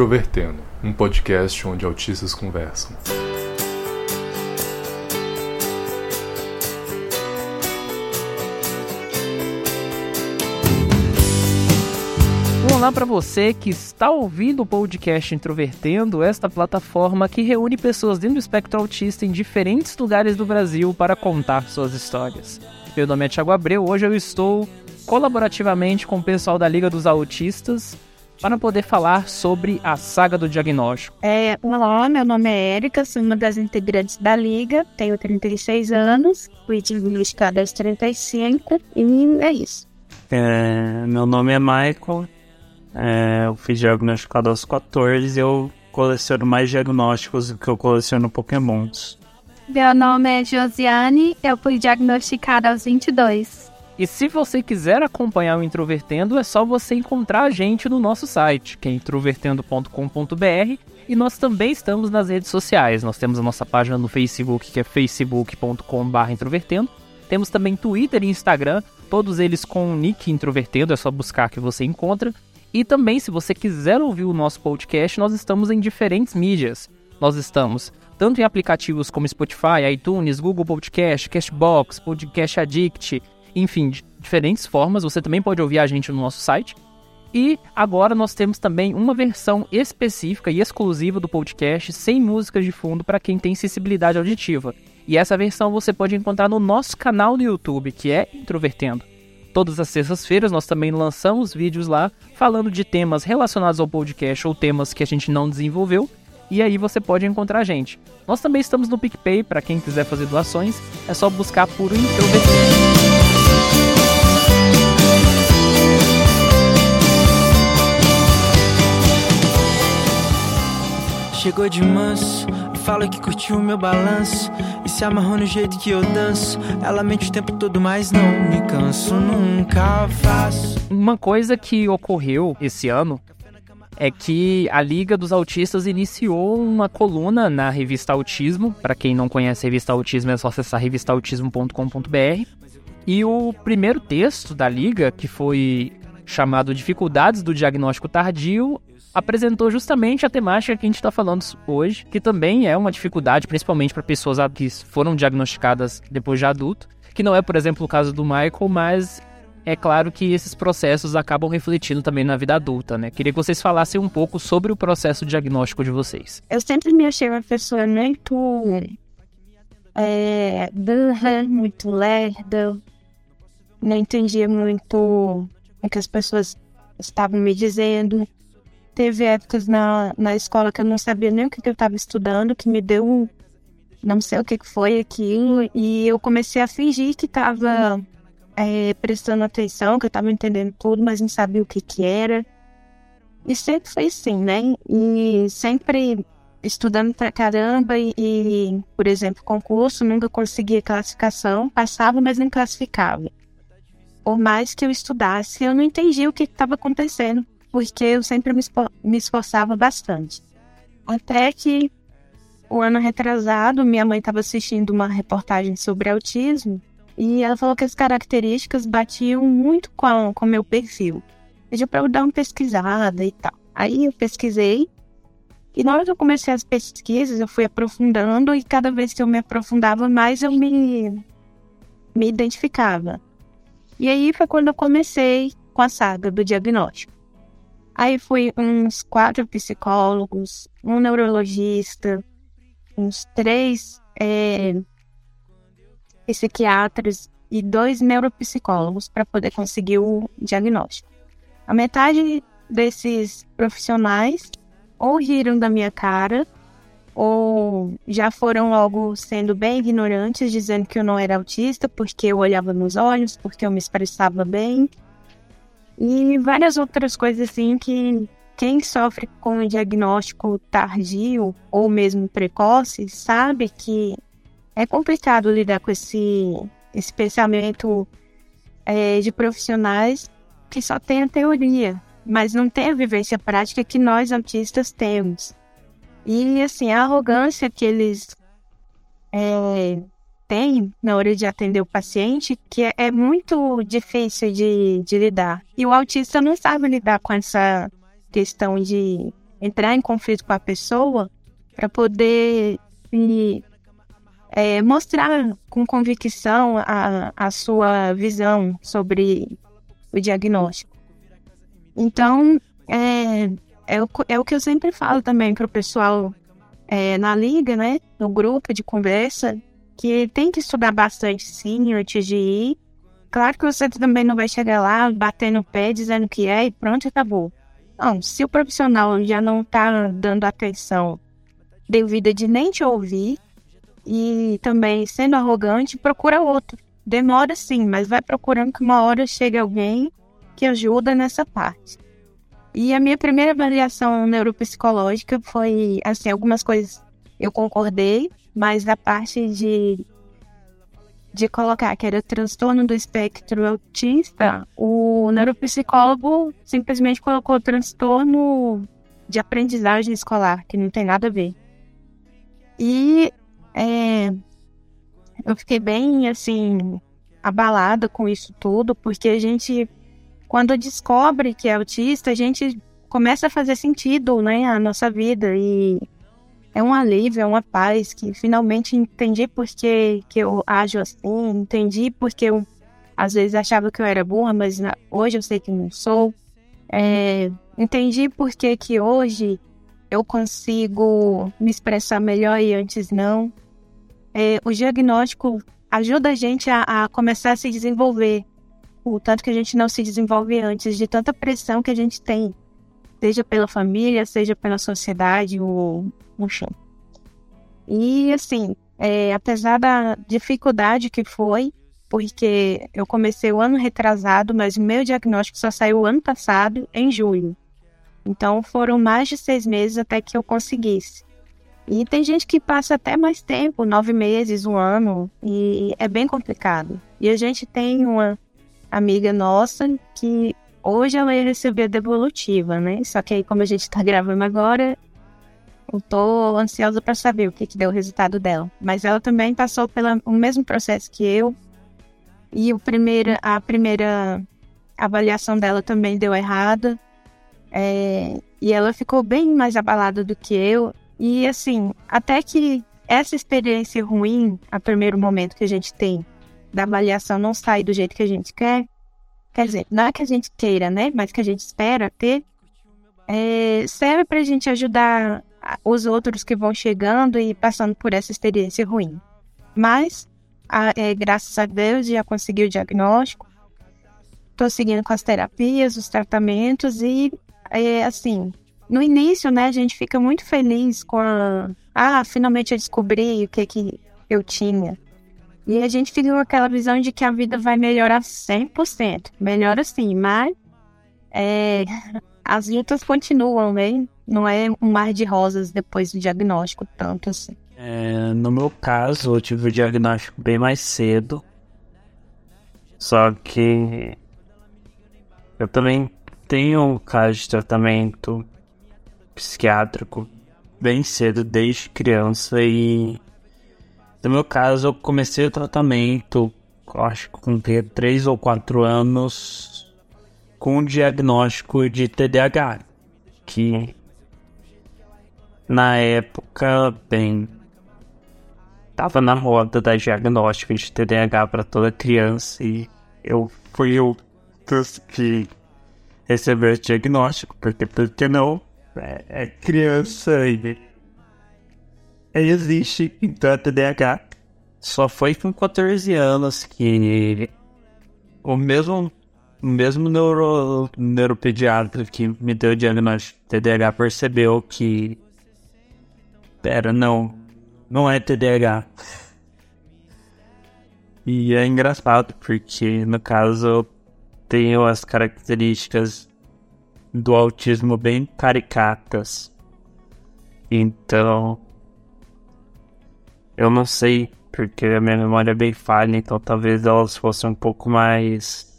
Introvertendo, um podcast onde autistas conversam. Olá para você que está ouvindo o podcast Introvertendo, esta plataforma que reúne pessoas dentro do espectro autista em diferentes lugares do Brasil para contar suas histórias. Meu nome é Thiago Abreu, hoje eu estou colaborativamente com o pessoal da Liga dos Autistas para poder falar sobre a saga do diagnóstico. É, olá, meu nome é Érica, sou uma das integrantes da Liga, tenho 36 anos, fui diagnosticada aos 35 e é isso. É, meu nome é Michael, é, eu fui diagnosticado aos 14 e eu coleciono mais diagnósticos do que eu coleciono pokémons. Meu nome é Josiane, eu fui diagnosticada aos 22. E se você quiser acompanhar o Introvertendo, é só você encontrar a gente no nosso site, que é introvertendo.com.br, e nós também estamos nas redes sociais. Nós temos a nossa página no Facebook, que é facebook.com.br introvertendo. Temos também Twitter e Instagram, todos eles com o nick Introvertendo, é só buscar que você encontra. E também, se você quiser ouvir o nosso podcast, nós estamos em diferentes mídias. Nós estamos tanto em aplicativos como Spotify, iTunes, Google Podcast, Cashbox, Podcast Addict, enfim, de diferentes formas. Você também pode ouvir a gente no nosso site. E agora nós temos também uma versão específica e exclusiva do podcast sem músicas de fundo para quem tem sensibilidade auditiva. E essa versão você pode encontrar no nosso canal no YouTube, que é Introvertendo. Todas as sextas-feiras nós também lançamos vídeos lá falando de temas relacionados ao podcast ou temas que a gente não desenvolveu. E aí você pode encontrar a gente. Nós também estamos no PicPay, para quem quiser fazer doações, é só buscar por Introvertendo. Chegou de manso, fala que curtiu o meu balanço E se amarrou no jeito que eu danço Ela mente o tempo todo, mas não me canso Nunca faço Uma coisa que ocorreu esse ano é que a Liga dos Autistas iniciou uma coluna na revista Autismo. Para quem não conhece a revista Autismo, é só acessar revistautismo.com.br. E o primeiro texto da Liga, que foi chamado Dificuldades do Diagnóstico Tardio, apresentou justamente a temática que a gente está falando hoje, que também é uma dificuldade, principalmente para pessoas que foram diagnosticadas depois de adulto, que não é, por exemplo, o caso do Michael, mas é claro que esses processos acabam refletindo também na vida adulta, né? Queria que vocês falassem um pouco sobre o processo diagnóstico de vocês. Eu sempre me achei uma pessoa muito é, burra, muito lerda, não entendia muito o que as pessoas estavam me dizendo. Teve épocas na, na escola que eu não sabia nem o que, que eu estava estudando, que me deu um. Não sei o que, que foi aquilo, e eu comecei a fingir que estava é, prestando atenção, que eu estava entendendo tudo, mas não sabia o que, que era. E sempre foi assim, né? E sempre estudando pra caramba e, e, por exemplo, concurso, nunca conseguia classificação, passava, mas não classificava. Por mais que eu estudasse, eu não entendia o que estava acontecendo, porque eu sempre me, me esforçava bastante. Até que o ano retrasado, minha mãe estava assistindo uma reportagem sobre autismo e ela falou que as características batiam muito com o meu perfil. Pediu para eu dar uma pesquisada e tal. Aí eu pesquisei e na hora que eu comecei as pesquisas, eu fui aprofundando e cada vez que eu me aprofundava mais, eu me, me identificava. E aí foi quando eu comecei com a saga do diagnóstico. Aí fui uns quatro psicólogos, um neurologista, uns três é, psiquiatras e dois neuropsicólogos para poder conseguir o diagnóstico. A metade desses profissionais ou riram da minha cara ou já foram logo sendo bem ignorantes, dizendo que eu não era autista porque eu olhava nos olhos, porque eu me expressava bem. E várias outras coisas assim que quem sofre com o diagnóstico tardio ou mesmo precoce sabe que é complicado lidar com esse, esse pensamento é, de profissionais que só tem a teoria, mas não tem a vivência prática que nós autistas temos. E assim, a arrogância que eles é, têm na hora de atender o paciente, que é, é muito difícil de, de lidar. E o autista não sabe lidar com essa questão de entrar em conflito com a pessoa para poder é, mostrar com convicção a, a sua visão sobre o diagnóstico. Então, é, é, o, é o que eu sempre falo também para o pessoal é, na liga, né, no grupo de conversa, que tem que estudar bastante sim antes de ir. Claro que você também não vai chegar lá batendo o pé dizendo que é e pronto, acabou. Não, se o profissional já não está dando atenção devida de nem te ouvir e também sendo arrogante, procura outro. Demora sim, mas vai procurando que uma hora chegue alguém que ajuda nessa parte. E a minha primeira avaliação neuropsicológica foi, assim, algumas coisas eu concordei, mas a parte de de colocar que era transtorno do espectro autista, o neuropsicólogo simplesmente colocou transtorno de aprendizagem escolar, que não tem nada a ver. E é, eu fiquei bem, assim, abalada com isso tudo, porque a gente, quando descobre que é autista, a gente começa a fazer sentido, né, a nossa vida e é um alívio, é uma paz que finalmente entendi porque que eu ajo assim, entendi porque eu às vezes achava que eu era burra, mas hoje eu sei que não sou. É, entendi porque que hoje eu consigo me expressar melhor e antes não. É, o diagnóstico ajuda a gente a, a começar a se desenvolver, o tanto que a gente não se desenvolve antes, de tanta pressão que a gente tem seja pela família, seja pela sociedade, ou enfim. E assim, é, apesar da dificuldade que foi, porque eu comecei o ano retrasado, mas o meu diagnóstico só saiu ano passado, em julho. Então foram mais de seis meses até que eu conseguisse. E tem gente que passa até mais tempo, nove meses, um ano, e é bem complicado. E a gente tem uma amiga nossa que Hoje ela ia receber a devolutiva, né? Só que aí, como a gente tá gravando agora, eu tô ansiosa para saber o que, que deu o resultado dela. Mas ela também passou pelo mesmo processo que eu. E o primeiro, a primeira avaliação dela também deu errada. É, e ela ficou bem mais abalada do que eu. E assim, até que essa experiência ruim, a primeiro momento que a gente tem da avaliação não sai do jeito que a gente quer, quer dizer, não é que a gente queira, né? Mas que a gente espera ter, é, serve para a gente ajudar os outros que vão chegando e passando por essa experiência ruim. Mas, a, é, graças a Deus, já consegui o diagnóstico. Estou seguindo com as terapias, os tratamentos e, é, assim, no início, né, a gente fica muito feliz com a... Ah, finalmente eu descobri o que, que eu tinha. E a gente fica com aquela visão de que a vida vai melhorar 100%. Melhora sim, mas é, as lutas continuam, né? Não é um mar de rosas depois do diagnóstico, tanto assim. É, no meu caso, eu tive o diagnóstico bem mais cedo. Só que eu também tenho um caso de tratamento psiquiátrico bem cedo, desde criança, e no meu caso, eu comecei o tratamento, acho que com 3 ou 4 anos, com diagnóstico de TDAH, que na época, bem, tava na roda da diagnóstica de TDAH para toda criança e eu fui o que recebeu esse diagnóstico, porque por que não? É, é criança e existe então a TDAH. Só foi com 14 anos que o mesmo, mesmo neuro, neuropediatra que me deu o diagnóstico de TDAH percebeu que. Pera, não, não é TDAH. E é engraçado porque, no caso, eu tenho as características do autismo bem caricatas. Então, eu não sei, porque a minha memória é bem falha, então talvez elas fossem um pouco mais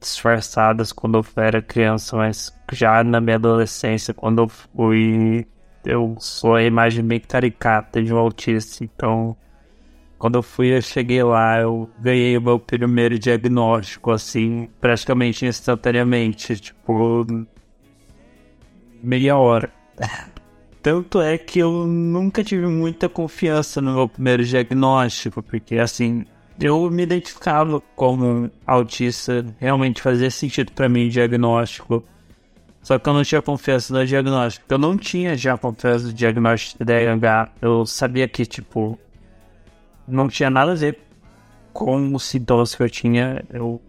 disfarçadas quando eu era criança, mas já na minha adolescência, quando eu fui, eu sou a imagem bem caricata de um autista, então quando eu fui, eu cheguei lá, eu ganhei o meu primeiro diagnóstico, assim, praticamente instantaneamente, tipo, meia hora. Tanto é que eu nunca tive muita confiança no meu primeiro diagnóstico, porque assim, eu me identificava como autista, realmente fazia sentido para mim diagnóstico. Só que eu não tinha confiança no diagnóstico. Eu não tinha já confiança no diagnóstico de TDAH. Eu sabia que, tipo, não tinha nada a ver com os sintomas que eu tinha. Eu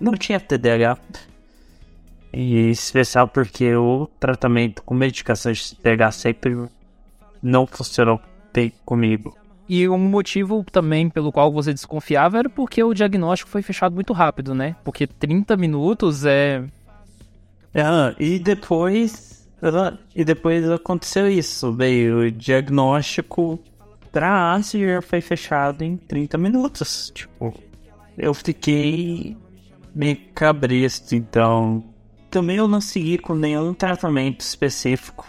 não tinha TDAH. E especial porque o tratamento com medicação de TDAH sempre não funcionou bem comigo. E um motivo também pelo qual você desconfiava era porque o diagnóstico foi fechado muito rápido, né? Porque 30 minutos é. Ah, e depois. E depois aconteceu isso. Veio o diagnóstico pra Asperger foi fechado em 30 minutos. Tipo, eu fiquei meio cabresto, então. Também eu não segui com nenhum tratamento específico.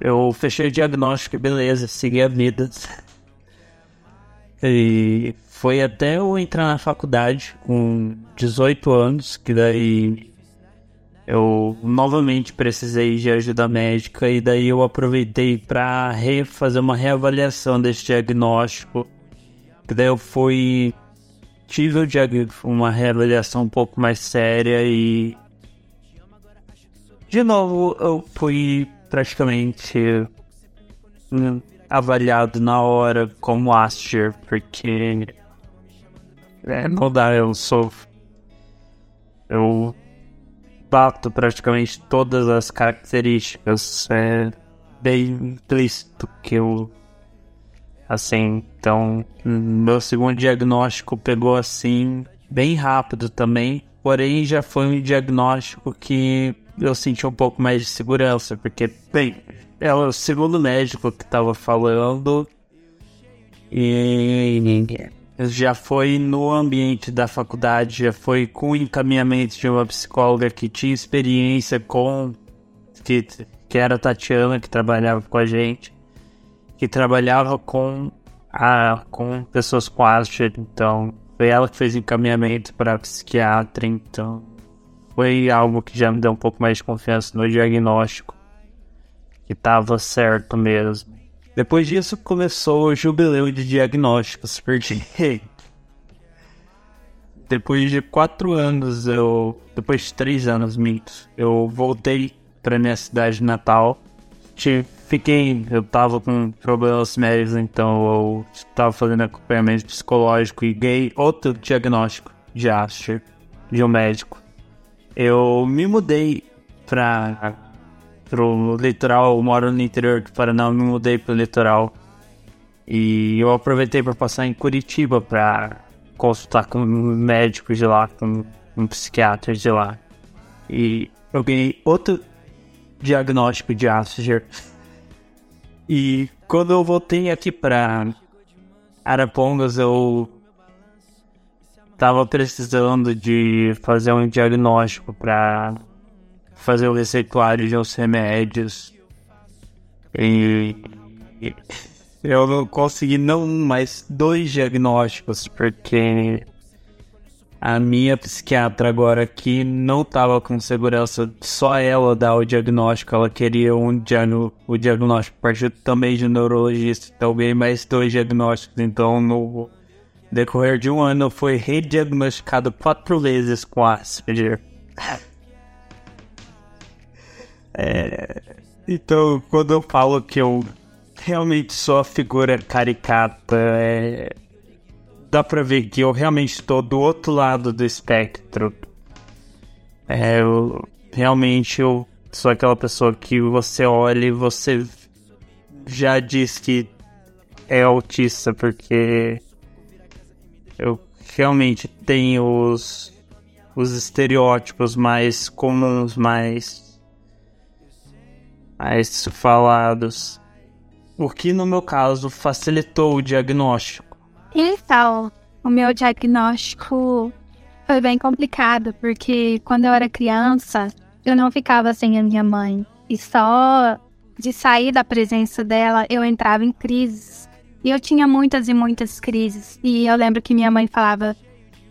Eu fechei o diagnóstico e beleza, segui a vida. E foi até eu entrar na faculdade com 18 anos, que daí eu novamente precisei de ajuda médica e daí eu aproveitei para fazer uma reavaliação desse diagnóstico. Que daí eu fui tive uma reavaliação um pouco mais séria e de novo eu fui praticamente avaliado na hora como Asher, porque é, não dá, eu sou. Eu bato praticamente todas as características. É bem implícito que eu. Assim, então, meu segundo diagnóstico pegou assim, bem rápido também. Porém, já foi um diagnóstico que eu senti um pouco mais de segurança, porque, bem, é o segundo médico que tava falando. E já foi no ambiente da faculdade, já foi com encaminhamento de uma psicóloga que tinha experiência com. que, que era a Tatiana, que trabalhava com a gente, que trabalhava com, a, com pessoas com Asher, então foi ela que fez encaminhamento para psiquiatra, então foi algo que já me deu um pouco mais de confiança no diagnóstico que tava certo mesmo. Depois disso começou o jubileu de diagnósticos, porque depois de quatro anos, eu. Depois de três anos, minto, eu voltei pra minha cidade natal. Fiquei. Eu tava com problemas médicos, então eu tava fazendo acompanhamento psicológico e ganhei outro diagnóstico de Asher de um médico. Eu me mudei pra pro litoral, eu moro no interior do Paraná, me mudei pro litoral. E eu aproveitei para passar em Curitiba para consultar com médicos de lá, com um psiquiatra de lá. E eu ganhei outro diagnóstico de Asperger. E quando eu voltei aqui para Arapongas, eu tava precisando de fazer um diagnóstico para fazer o receituário de uns remédios. E eu não consegui não mais dois diagnósticos, porque a minha psiquiatra agora aqui não estava com segurança, só ela dar o diagnóstico, ela queria um o diagnóstico a partir também de neurologista, também mais dois diagnósticos, então no decorrer de um ano foi rediagnosticado quatro vezes com Asperger. É, então, quando eu falo que eu realmente sou a figura caricata, é, dá pra ver que eu realmente estou do outro lado do espectro. É, eu, realmente eu sou aquela pessoa que você olha e você já diz que é autista, porque eu realmente tenho os, os estereótipos mais comuns, mais mais falados, o que no meu caso facilitou o diagnóstico. Então, o meu diagnóstico foi bem complicado, porque quando eu era criança, eu não ficava sem a minha mãe. E só de sair da presença dela, eu entrava em crises. E eu tinha muitas e muitas crises. E eu lembro que minha mãe falava,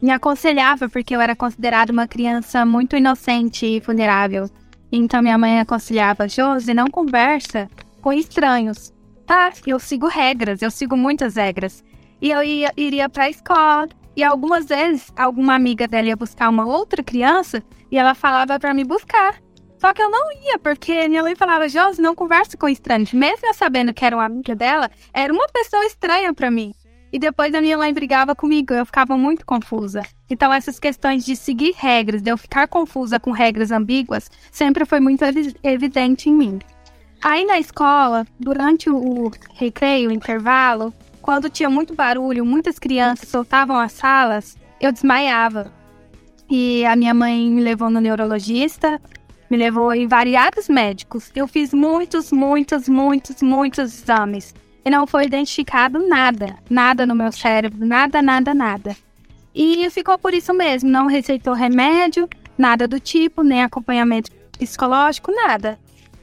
me aconselhava, porque eu era considerada uma criança muito inocente e vulnerável. Então minha mãe aconselhava, Josi, não conversa com estranhos. Tá, eu sigo regras, eu sigo muitas regras. E eu ia, iria pra escola. E algumas vezes, alguma amiga dela ia buscar uma outra criança e ela falava para me buscar. Só que eu não ia, porque minha mãe falava, Josi, não conversa com estranhos. Mesmo eu sabendo que era uma amiga dela, era uma pessoa estranha para mim. E depois a minha mãe brigava comigo, eu ficava muito confusa. Então essas questões de seguir regras, de eu ficar confusa com regras ambíguas, sempre foi muito evidente em mim. Aí na escola, durante o recreio, o intervalo, quando tinha muito barulho, muitas crianças soltavam as salas, eu desmaiava. E a minha mãe me levou no neurologista, me levou em variados médicos. Eu fiz muitos, muitos, muitos, muitos exames. E não foi identificado nada, nada no meu cérebro, nada, nada, nada. E ficou por isso mesmo, não receitou remédio, nada do tipo, nem acompanhamento psicológico, nada.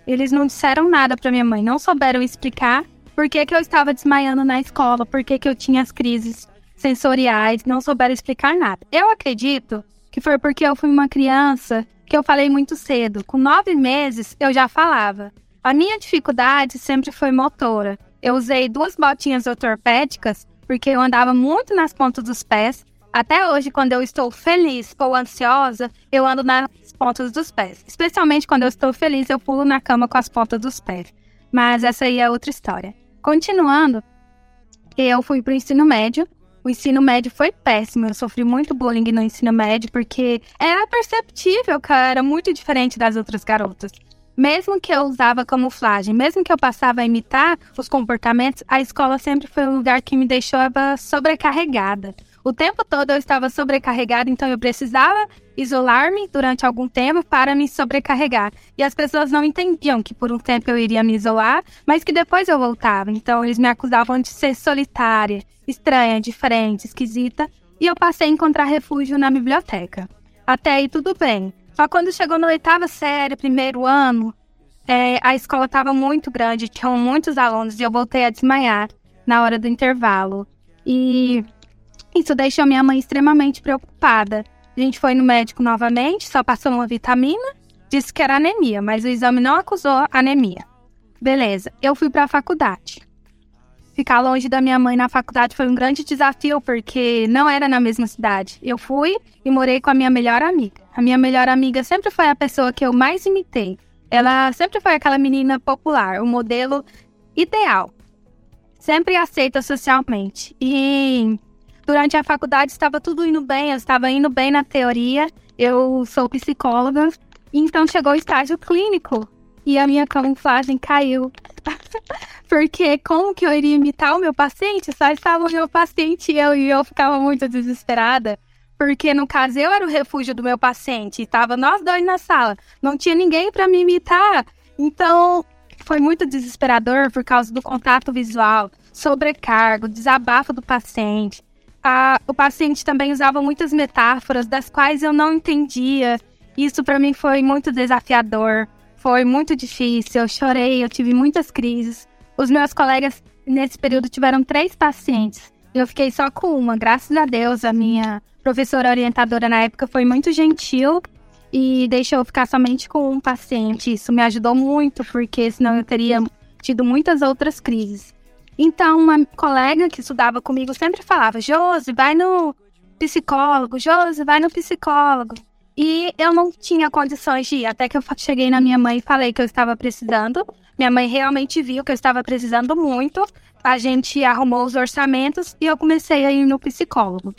Eles não disseram nada para minha mãe, não souberam explicar por que, que eu estava desmaiando na escola, por que, que eu tinha as crises sensoriais, não souberam explicar nada. Eu acredito que foi porque eu fui uma criança que eu falei muito cedo. Com nove meses, eu já falava. A minha dificuldade sempre foi motora. Eu usei duas botinhas ortopédicas porque eu andava muito nas pontas dos pés. Até hoje, quando eu estou feliz ou ansiosa, eu ando nas pontas dos pés. Especialmente quando eu estou feliz, eu pulo na cama com as pontas dos pés. Mas essa aí é outra história. Continuando, eu fui para o ensino médio o ensino médio foi péssimo. Eu sofri muito bullying no ensino médio porque era perceptível que eu era muito diferente das outras garotas. Mesmo que eu usava camuflagem, mesmo que eu passava a imitar os comportamentos, a escola sempre foi um lugar que me deixava sobrecarregada. O tempo todo eu estava sobrecarregada, então eu precisava isolar-me durante algum tempo para me sobrecarregar. E as pessoas não entendiam que por um tempo eu iria me isolar, mas que depois eu voltava. Então eles me acusavam de ser solitária, estranha, diferente, esquisita, e eu passei a encontrar refúgio na biblioteca. Até aí tudo bem. Só quando chegou na oitava série, primeiro ano, é, a escola estava muito grande, tinham muitos alunos e eu voltei a desmaiar na hora do intervalo. E isso deixou minha mãe extremamente preocupada. A gente foi no médico novamente, só passou uma vitamina, disse que era anemia, mas o exame não acusou anemia. Beleza, eu fui para a faculdade. Ficar longe da minha mãe na faculdade foi um grande desafio, porque não era na mesma cidade. Eu fui e morei com a minha melhor amiga. A minha melhor amiga sempre foi a pessoa que eu mais imitei. Ela sempre foi aquela menina popular, o modelo ideal. Sempre aceita socialmente. E durante a faculdade estava tudo indo bem, eu estava indo bem na teoria. Eu sou psicóloga, então chegou o estágio clínico e a minha camuflagem caiu. Porque como que eu iria imitar o meu paciente? Só estava o meu paciente e eu, e eu ficava muito desesperada. Porque no caso eu era o refúgio do meu paciente, estava nós dois na sala, não tinha ninguém para me imitar. Então foi muito desesperador por causa do contato visual, sobrecargo, desabafo do paciente a, o paciente também usava muitas metáforas das quais eu não entendia. Isso para mim foi muito desafiador, foi muito difícil. Eu chorei, eu tive muitas crises. Os meus colegas nesse período tiveram três pacientes. Eu fiquei só com uma, graças a Deus. A minha professora orientadora na época foi muito gentil e deixou eu ficar somente com um paciente. Isso me ajudou muito, porque senão eu teria tido muitas outras crises. Então, uma colega que estudava comigo sempre falava: Josi, vai no psicólogo, Josi, vai no psicólogo. E eu não tinha condições de ir, até que eu cheguei na minha mãe e falei que eu estava precisando. Minha mãe realmente viu que eu estava precisando muito. A gente arrumou os orçamentos e eu comecei a ir no psicólogo.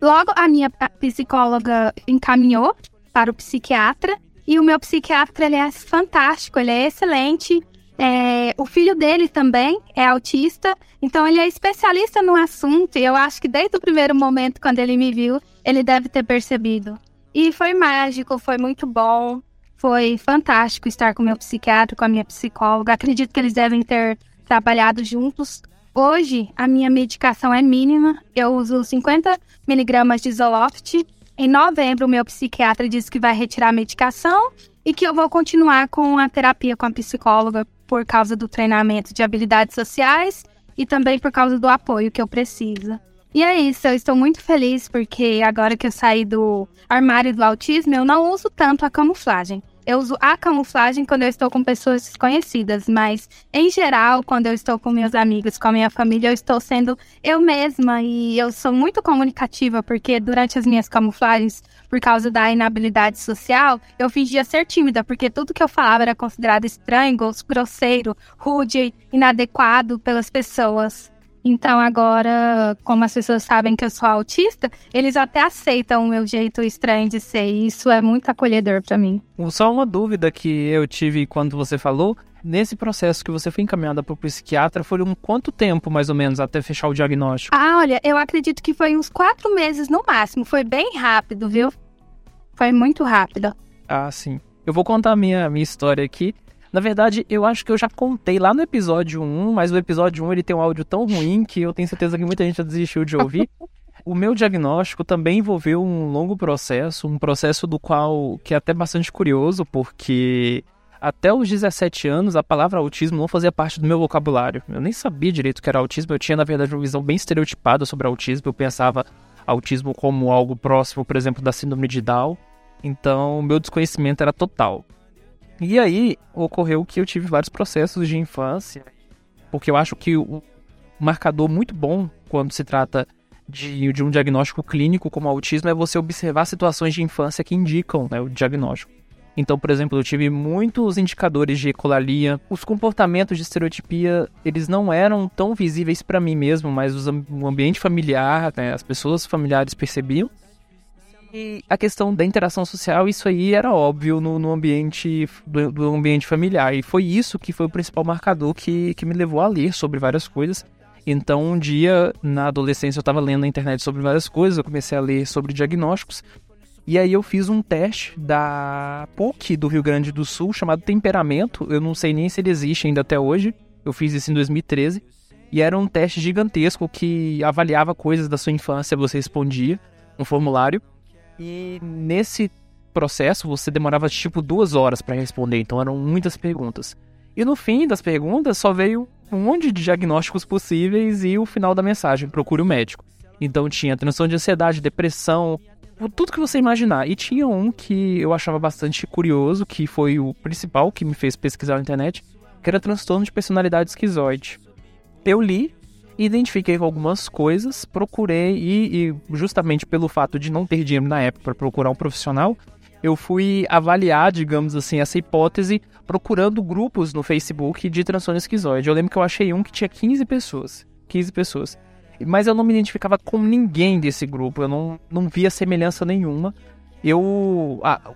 Logo, a minha psicóloga encaminhou para o psiquiatra. E o meu psiquiatra, ele é fantástico, ele é excelente. É, o filho dele também é autista, então ele é especialista no assunto e eu acho que desde o primeiro momento, quando ele me viu, ele deve ter percebido. E foi mágico, foi muito bom, foi fantástico estar com meu psiquiatra, com a minha psicóloga. Acredito que eles devem ter trabalhado juntos. Hoje, a minha medicação é mínima, eu uso 50 miligramas de Zoloft. Em novembro, o meu psiquiatra disse que vai retirar a medicação e que eu vou continuar com a terapia com a psicóloga por causa do treinamento de habilidades sociais e também por causa do apoio que eu preciso. E é isso, eu estou muito feliz porque agora que eu saí do armário do autismo, eu não uso tanto a camuflagem. eu uso a camuflagem quando eu estou com pessoas desconhecidas, mas em geral, quando eu estou com meus amigos, com a minha família, eu estou sendo eu mesma e eu sou muito comunicativa porque durante as minhas camuflagens, por causa da inabilidade social, eu fingia ser tímida porque tudo que eu falava era considerado estranho, grosseiro, rude, inadequado pelas pessoas. Então agora, como as pessoas sabem que eu sou autista, eles até aceitam o meu jeito estranho de ser. E isso é muito acolhedor para mim. Só uma dúvida que eu tive quando você falou. Nesse processo que você foi encaminhada para o psiquiatra, foi um quanto tempo, mais ou menos, até fechar o diagnóstico? Ah, olha, eu acredito que foi uns quatro meses no máximo. Foi bem rápido, viu? Foi muito rápido. Ah, sim. Eu vou contar a minha, minha história aqui. Na verdade, eu acho que eu já contei lá no episódio 1, mas o episódio 1 ele tem um áudio tão ruim que eu tenho certeza que muita gente já desistiu de ouvir. o meu diagnóstico também envolveu um longo processo, um processo do qual que é até bastante curioso, porque até os 17 anos a palavra autismo não fazia parte do meu vocabulário. Eu nem sabia direito o que era autismo, eu tinha na verdade uma visão bem estereotipada sobre autismo, eu pensava autismo como algo próximo, por exemplo, da síndrome de Down. Então, meu desconhecimento era total. E aí ocorreu que eu tive vários processos de infância, porque eu acho que o marcador muito bom quando se trata de, de um diagnóstico clínico como autismo é você observar situações de infância que indicam né, o diagnóstico. Então, por exemplo, eu tive muitos indicadores de ecolalia. Os comportamentos de estereotipia, eles não eram tão visíveis para mim mesmo, mas o ambiente familiar, né, as pessoas familiares percebiam. E a questão da interação social, isso aí era óbvio no, no ambiente do, do, ambiente familiar. E foi isso que foi o principal marcador que, que me levou a ler sobre várias coisas. Então, um dia, na adolescência, eu estava lendo na internet sobre várias coisas, eu comecei a ler sobre diagnósticos. E aí eu fiz um teste da PUC do Rio Grande do Sul, chamado Temperamento. Eu não sei nem se ele existe ainda até hoje. Eu fiz isso em 2013. E era um teste gigantesco que avaliava coisas da sua infância, você respondia um formulário. E nesse processo você demorava tipo duas horas para responder, então eram muitas perguntas. E no fim das perguntas só veio um monte de diagnósticos possíveis e o final da mensagem: procure o um médico. Então tinha transtorno de ansiedade, depressão, tudo que você imaginar. E tinha um que eu achava bastante curioso, que foi o principal que me fez pesquisar na internet, que era transtorno de personalidade esquizoide. Eu li identifiquei algumas coisas, procurei e, e, justamente pelo fato de não ter dinheiro na época para procurar um profissional, eu fui avaliar, digamos assim, essa hipótese procurando grupos no Facebook de transtorno esquizoide. Eu lembro que eu achei um que tinha 15 pessoas. 15 pessoas. Mas eu não me identificava com ninguém desse grupo, eu não, não via semelhança nenhuma. Eu. A,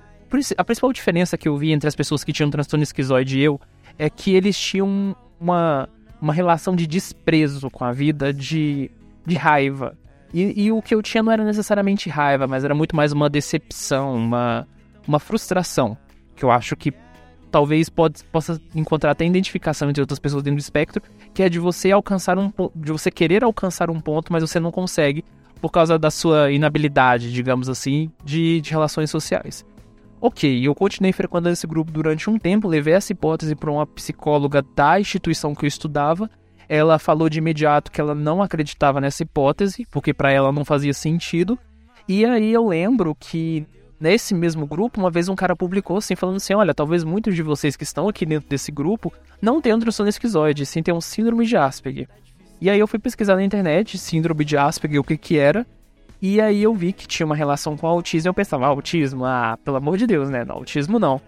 a principal diferença que eu vi entre as pessoas que tinham transtorno esquizoide e eu é que eles tinham uma uma relação de desprezo com a vida, de, de raiva. E, e, o que eu tinha não era necessariamente raiva, mas era muito mais uma decepção, uma, uma frustração. Que eu acho que talvez pode, possa encontrar até identificação entre outras pessoas dentro do espectro, que é de você alcançar um de você querer alcançar um ponto, mas você não consegue por causa da sua inabilidade, digamos assim, de, de relações sociais. Ok, eu continuei frequentando esse grupo durante um tempo, levei essa hipótese para uma psicóloga da instituição que eu estudava. Ela falou de imediato que ela não acreditava nessa hipótese, porque para ela não fazia sentido. E aí eu lembro que nesse mesmo grupo, uma vez um cara publicou assim, falando assim: olha, talvez muitos de vocês que estão aqui dentro desse grupo não tenham transtorno esquizoide, sim tenham síndrome de Asperger. E aí eu fui pesquisar na internet síndrome de Asperger, o que que era. E aí eu vi que tinha uma relação com autismo eu pensava, ah, autismo? Ah, pelo amor de Deus, né? Não, autismo não.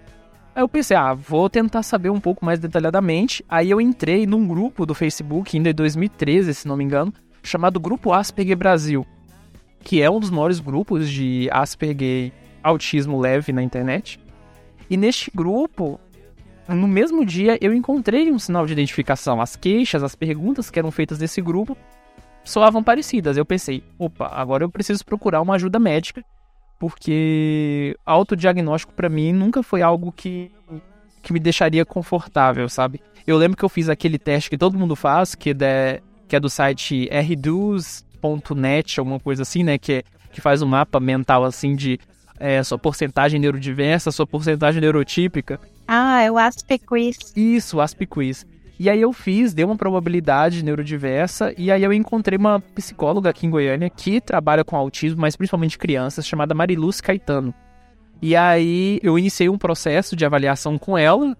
Aí eu pensei, ah, vou tentar saber um pouco mais detalhadamente. Aí eu entrei num grupo do Facebook, ainda em 2013, se não me engano, chamado Grupo Asperger Brasil, que é um dos maiores grupos de Asperger autismo leve na internet. E neste grupo, no mesmo dia, eu encontrei um sinal de identificação. As queixas, as perguntas que eram feitas nesse grupo soavam parecidas. Eu pensei, opa, agora eu preciso procurar uma ajuda médica, porque autodiagnóstico para mim nunca foi algo que, que me deixaria confortável, sabe? Eu lembro que eu fiz aquele teste que todo mundo faz, que é, de, que é do site rdues.net, alguma coisa assim, né? Que, é, que faz um mapa mental assim de é, sua porcentagem neurodiversa, sua porcentagem neurotípica. Ah, é o Quiz. Isso, o Quiz. E aí eu fiz, dei uma probabilidade neurodiversa, e aí eu encontrei uma psicóloga aqui em Goiânia que trabalha com autismo, mas principalmente crianças, chamada Mariluz Caetano. E aí eu iniciei um processo de avaliação com ela,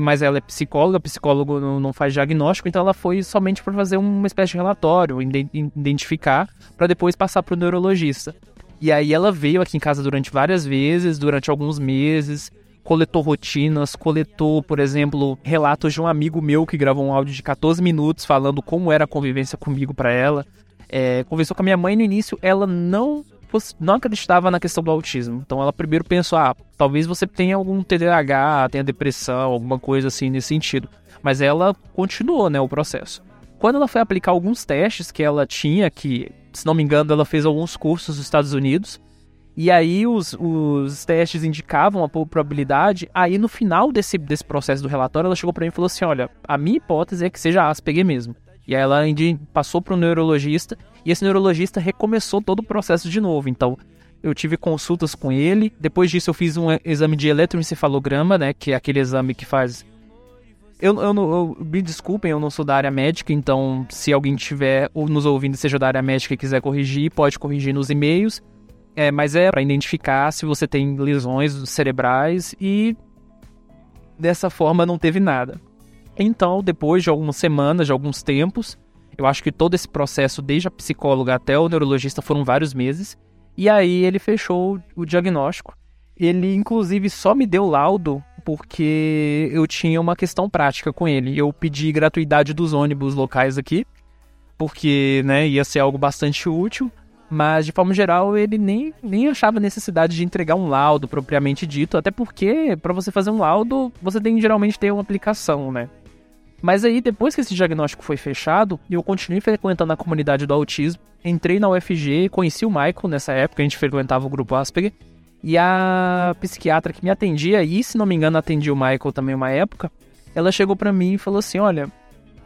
mas ela é psicóloga, psicólogo não faz diagnóstico, então ela foi somente para fazer uma espécie de relatório, identificar, para depois passar para o neurologista. E aí ela veio aqui em casa durante várias vezes, durante alguns meses, coletou rotinas, coletou, por exemplo, relatos de um amigo meu que gravou um áudio de 14 minutos falando como era a convivência comigo para ela. É, conversou com a minha mãe no início, ela não não acreditava na questão do autismo. Então ela primeiro pensou, ah, talvez você tenha algum TDAH, tenha depressão, alguma coisa assim nesse sentido. Mas ela continuou, né, o processo. Quando ela foi aplicar alguns testes que ela tinha, que, se não me engano, ela fez alguns cursos nos Estados Unidos, e aí os, os testes indicavam a probabilidade, aí no final desse, desse processo do relatório, ela chegou para mim e falou assim, olha, a minha hipótese é que seja Asperger mesmo. E aí ela passou para o neurologista e esse neurologista recomeçou todo o processo de novo. Então, eu tive consultas com ele. Depois disso, eu fiz um exame de eletroencefalograma, né? Que é aquele exame que faz. Eu, eu, eu, me desculpem, eu não sou da área médica, então se alguém tiver ou nos ouvindo seja da área médica e quiser corrigir, pode corrigir nos e-mails. É, mas é para identificar se você tem lesões cerebrais e dessa forma não teve nada. Então, depois de algumas semanas, de alguns tempos, eu acho que todo esse processo, desde a psicóloga até o neurologista, foram vários meses. E aí ele fechou o diagnóstico. Ele, inclusive, só me deu laudo porque eu tinha uma questão prática com ele. Eu pedi gratuidade dos ônibus locais aqui, porque né, ia ser algo bastante útil. Mas, de forma geral, ele nem, nem achava necessidade de entregar um laudo propriamente dito, até porque, para você fazer um laudo, você tem geralmente ter uma aplicação, né? Mas aí, depois que esse diagnóstico foi fechado, eu continuei frequentando a comunidade do autismo, entrei na UFG, conheci o Michael nessa época, a gente frequentava o grupo Asperger, e a psiquiatra que me atendia, e se não me engano atendia o Michael também uma época, ela chegou para mim e falou assim: Olha,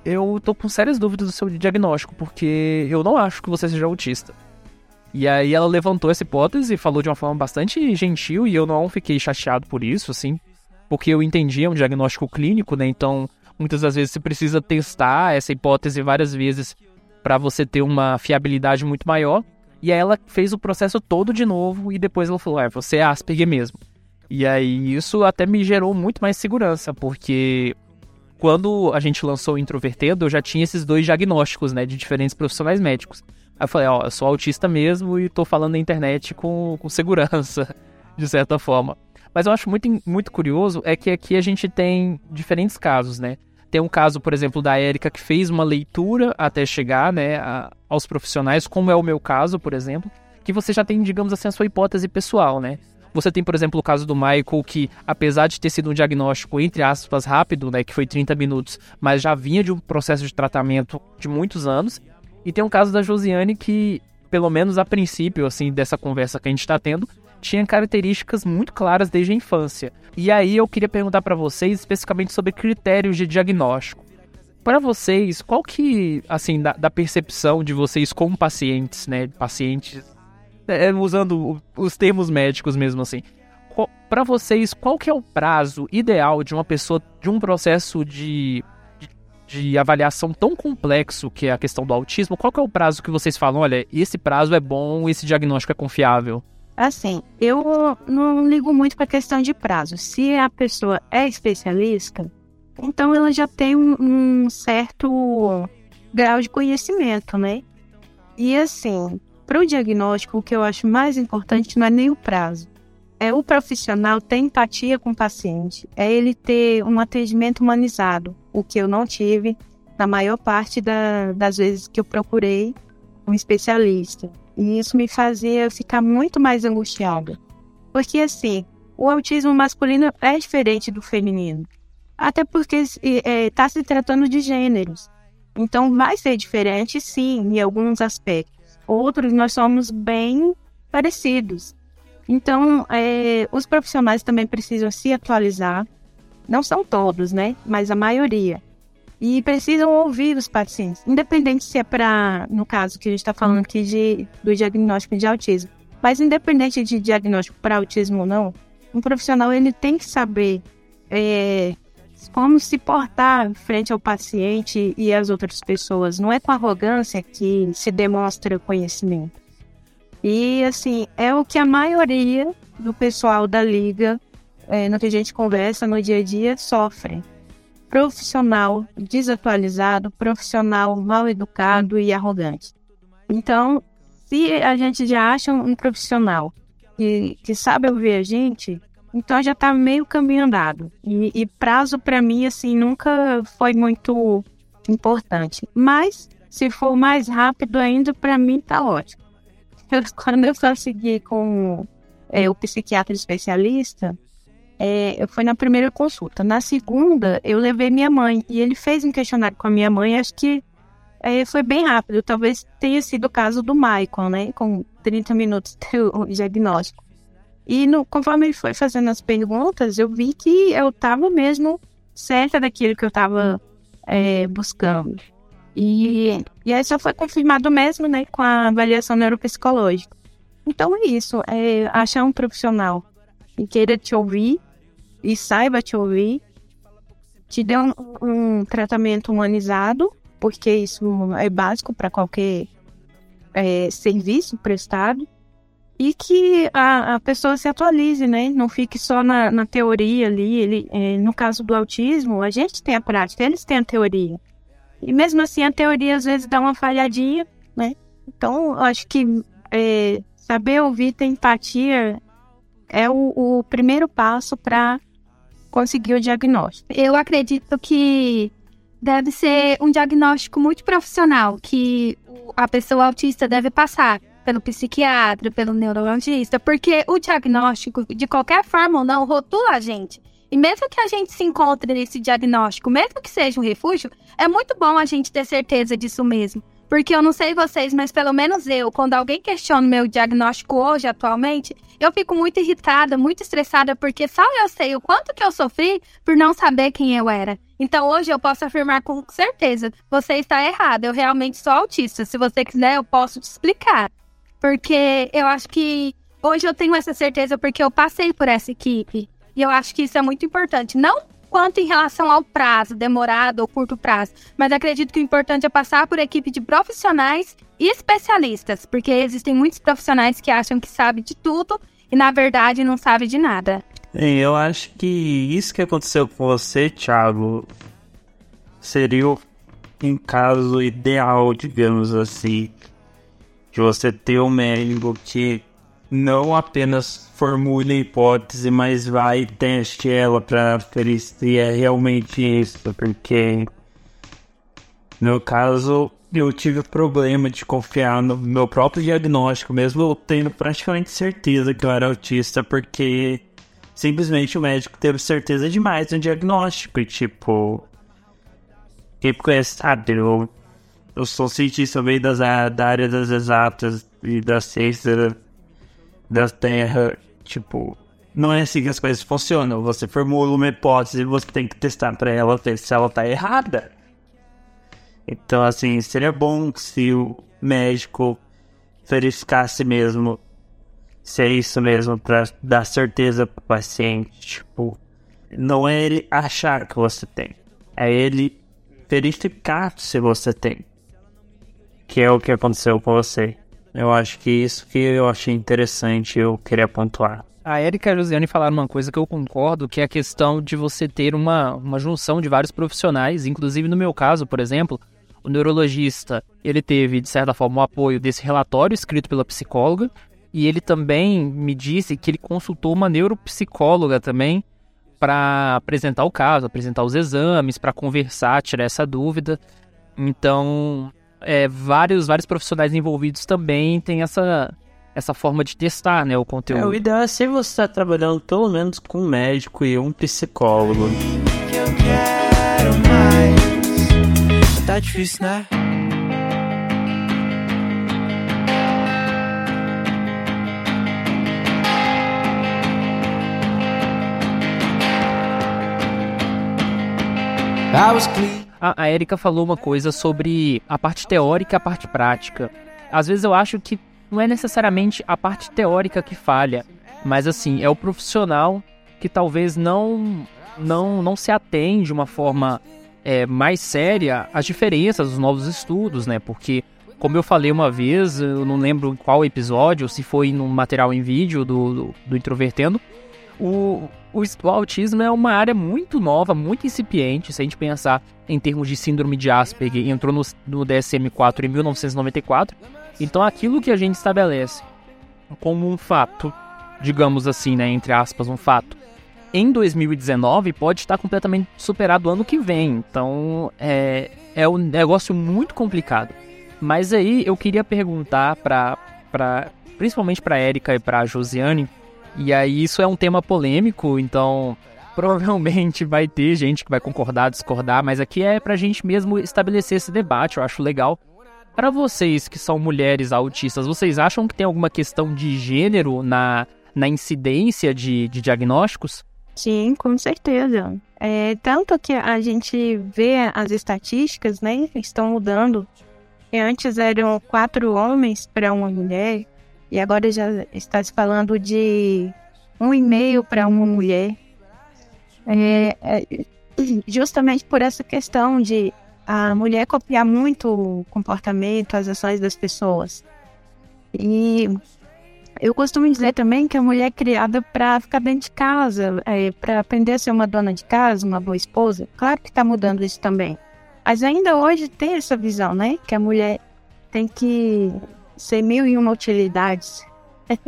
eu tô com sérias dúvidas do seu diagnóstico, porque eu não acho que você seja autista. E aí ela levantou essa hipótese e falou de uma forma bastante gentil, e eu não fiquei chateado por isso, assim, porque eu entendia um diagnóstico clínico, né? Então Muitas das vezes você precisa testar essa hipótese várias vezes para você ter uma fiabilidade muito maior. E aí ela fez o processo todo de novo e depois ela falou: "É, você é Asperger mesmo". E aí isso até me gerou muito mais segurança, porque quando a gente lançou o Introvertendo, eu já tinha esses dois diagnósticos, né, de diferentes profissionais médicos. Aí eu falei, ó, eu sou autista mesmo e tô falando na internet com, com segurança, de certa forma. Mas eu acho muito, muito curioso é que aqui a gente tem diferentes casos, né? Tem um caso, por exemplo, da Érica que fez uma leitura até chegar né, a, aos profissionais, como é o meu caso, por exemplo, que você já tem, digamos assim, a sua hipótese pessoal, né? Você tem, por exemplo, o caso do Michael, que apesar de ter sido um diagnóstico, entre aspas, rápido, né, que foi 30 minutos, mas já vinha de um processo de tratamento de muitos anos. E tem um caso da Josiane que, pelo menos a princípio, assim, dessa conversa que a gente está tendo, tinha características muito claras desde a infância. E aí eu queria perguntar para vocês especificamente sobre critérios de diagnóstico. Para vocês, qual que, assim, da, da, percepção de vocês como pacientes, né, pacientes, é, usando os termos médicos mesmo assim, para vocês, qual que é o prazo ideal de uma pessoa, de um processo de, de, avaliação tão complexo que é a questão do autismo, qual que é o prazo que vocês falam, olha, esse prazo é bom, esse diagnóstico é confiável? Assim, eu não ligo muito para a questão de prazo. Se a pessoa é especialista, então ela já tem um, um certo grau de conhecimento, né? E assim, para o diagnóstico, o que eu acho mais importante não é nem o prazo. É o profissional ter empatia com o paciente. É ele ter um atendimento humanizado, o que eu não tive na maior parte da, das vezes que eu procurei um especialista. E isso me fazia ficar muito mais angustiada. Porque, assim, o autismo masculino é diferente do feminino. Até porque está é, tá se tratando de gêneros. Então, vai ser diferente, sim, em alguns aspectos. Outros, nós somos bem parecidos. Então, é, os profissionais também precisam se atualizar. Não são todos, né? Mas a maioria e precisam ouvir os pacientes, independente se é para, no caso que a gente está falando aqui de, do diagnóstico de autismo, mas independente de diagnóstico para autismo ou não, um profissional ele tem que saber é, como se portar frente ao paciente e às outras pessoas. Não é com arrogância que se demonstra conhecimento. E assim, é o que a maioria do pessoal da liga, é, no que a gente conversa no dia a dia, sofrem. Profissional desatualizado, profissional mal educado e arrogante. Então, se a gente já acha um profissional que, que sabe ouvir a gente, então já está meio caminho andado. E, e prazo para mim assim nunca foi muito importante. Mas se for mais rápido ainda, para mim tá ótimo. Quando eu consegui com é, o psiquiatra especialista, é, foi na primeira consulta. Na segunda, eu levei minha mãe e ele fez um questionário com a minha mãe. Acho que é, foi bem rápido. Talvez tenha sido o caso do Michael, né? Com 30 minutos do diagnóstico. E no, conforme ele foi fazendo as perguntas, eu vi que eu estava mesmo certa daquilo que eu estava é, buscando. E, e aí só foi confirmado mesmo, né, com a avaliação neuropsicológica. Então é isso, é achar um profissional que queira te ouvir e saiba te ouvir, te dê um, um tratamento humanizado, porque isso é básico para qualquer é, serviço prestado, e que a, a, pessoa se atualize, né? Não fique só na, na teoria ali. Ele, é, no caso do autismo, a gente tem a prática, eles têm a teoria. E mesmo assim, a teoria às vezes dá uma falhadinha, né? Então, acho que é, saber ouvir, ter empatia é o, o primeiro passo para conseguir o diagnóstico. Eu acredito que deve ser um diagnóstico muito profissional que a pessoa autista deve passar pelo psiquiatra, pelo neurologista, porque o diagnóstico, de qualquer forma ou não, rotula a gente. E mesmo que a gente se encontre nesse diagnóstico, mesmo que seja um refúgio, é muito bom a gente ter certeza disso mesmo. Porque eu não sei vocês, mas pelo menos eu, quando alguém questiona o meu diagnóstico hoje, atualmente, eu fico muito irritada, muito estressada, porque só eu sei o quanto que eu sofri por não saber quem eu era. Então hoje eu posso afirmar com certeza, você está errado, eu realmente sou autista. Se você quiser, eu posso te explicar. Porque eu acho que hoje eu tenho essa certeza porque eu passei por essa equipe. E eu acho que isso é muito importante. Não quanto em relação ao prazo, demorado ou curto prazo, mas acredito que o importante é passar por equipe de profissionais e especialistas, porque existem muitos profissionais que acham que sabem de tudo e na verdade não sabem de nada. Eu acho que isso que aconteceu com você, Thiago, seria um caso ideal, digamos assim, de você ter um médico que não apenas formule a hipótese, mas vai e teste ela para ver se é realmente isso, porque no caso eu tive problema de confiar no meu próprio diagnóstico, mesmo eu tendo praticamente certeza que eu era autista, porque simplesmente o médico teve certeza demais no diagnóstico e tipo. Quem conhece sabe, eu eu sou cientista meio das, da área das exatas e da ciência da Terra. Tipo, não é assim que as coisas funcionam. Você formula uma hipótese e você tem que testar para ela ver se ela tá errada. Então, assim, seria bom se o médico verificasse mesmo se é isso mesmo para dar certeza pro paciente. Tipo, não é ele achar que você tem, é ele verificar se você tem que é o que aconteceu com você. Eu acho que isso que eu achei interessante, eu queria pontuar. A Erika e a Josiane falaram uma coisa que eu concordo, que é a questão de você ter uma, uma junção de vários profissionais, inclusive no meu caso, por exemplo, o neurologista, ele teve, de certa forma, o apoio desse relatório escrito pela psicóloga, e ele também me disse que ele consultou uma neuropsicóloga também para apresentar o caso, apresentar os exames, para conversar, tirar essa dúvida. Então, é, vários, vários profissionais envolvidos também têm essa, essa forma de testar né, o conteúdo. É, o ideal é se você está trabalhando pelo menos com um médico e um psicólogo. Eu quero mais. Tá difícil, né? I was clean a, a Erika falou uma coisa sobre a parte teórica e a parte prática. Às vezes eu acho que não é necessariamente a parte teórica que falha, mas assim, é o profissional que talvez não não, não se atende de uma forma é, mais séria às diferenças dos novos estudos, né? Porque como eu falei uma vez, eu não lembro qual episódio, se foi no material em vídeo do, do, do Introvertendo, o, o, o, autismo é uma área muito nova, muito incipiente, se a gente pensar em termos de síndrome de Asperger, entrou no, no DSM-4 em 1994, então aquilo que a gente estabelece como um fato, digamos assim, né, entre aspas, um fato, em 2019 pode estar completamente superado ano que vem. Então é, é um negócio muito complicado. Mas aí eu queria perguntar para principalmente para Érica e para Josiane, e aí isso é um tema polêmico, então provavelmente vai ter gente que vai concordar, discordar, mas aqui é para a gente mesmo estabelecer esse debate, eu acho legal. Para vocês que são mulheres autistas, vocês acham que tem alguma questão de gênero na, na incidência de, de diagnósticos? Sim, com certeza. É, tanto que a gente vê as estatísticas, né, estão mudando. E antes eram quatro homens para uma mulher, e agora já está se falando de um e meio para uma mulher. É, é, justamente por essa questão de a mulher copiar muito o comportamento, as ações das pessoas. E eu costumo dizer também que a mulher é criada para ficar dentro de casa, é, para aprender a ser uma dona de casa, uma boa esposa. Claro que está mudando isso também. Mas ainda hoje tem essa visão, né? Que a mulher tem que ser mil e uma utilidades.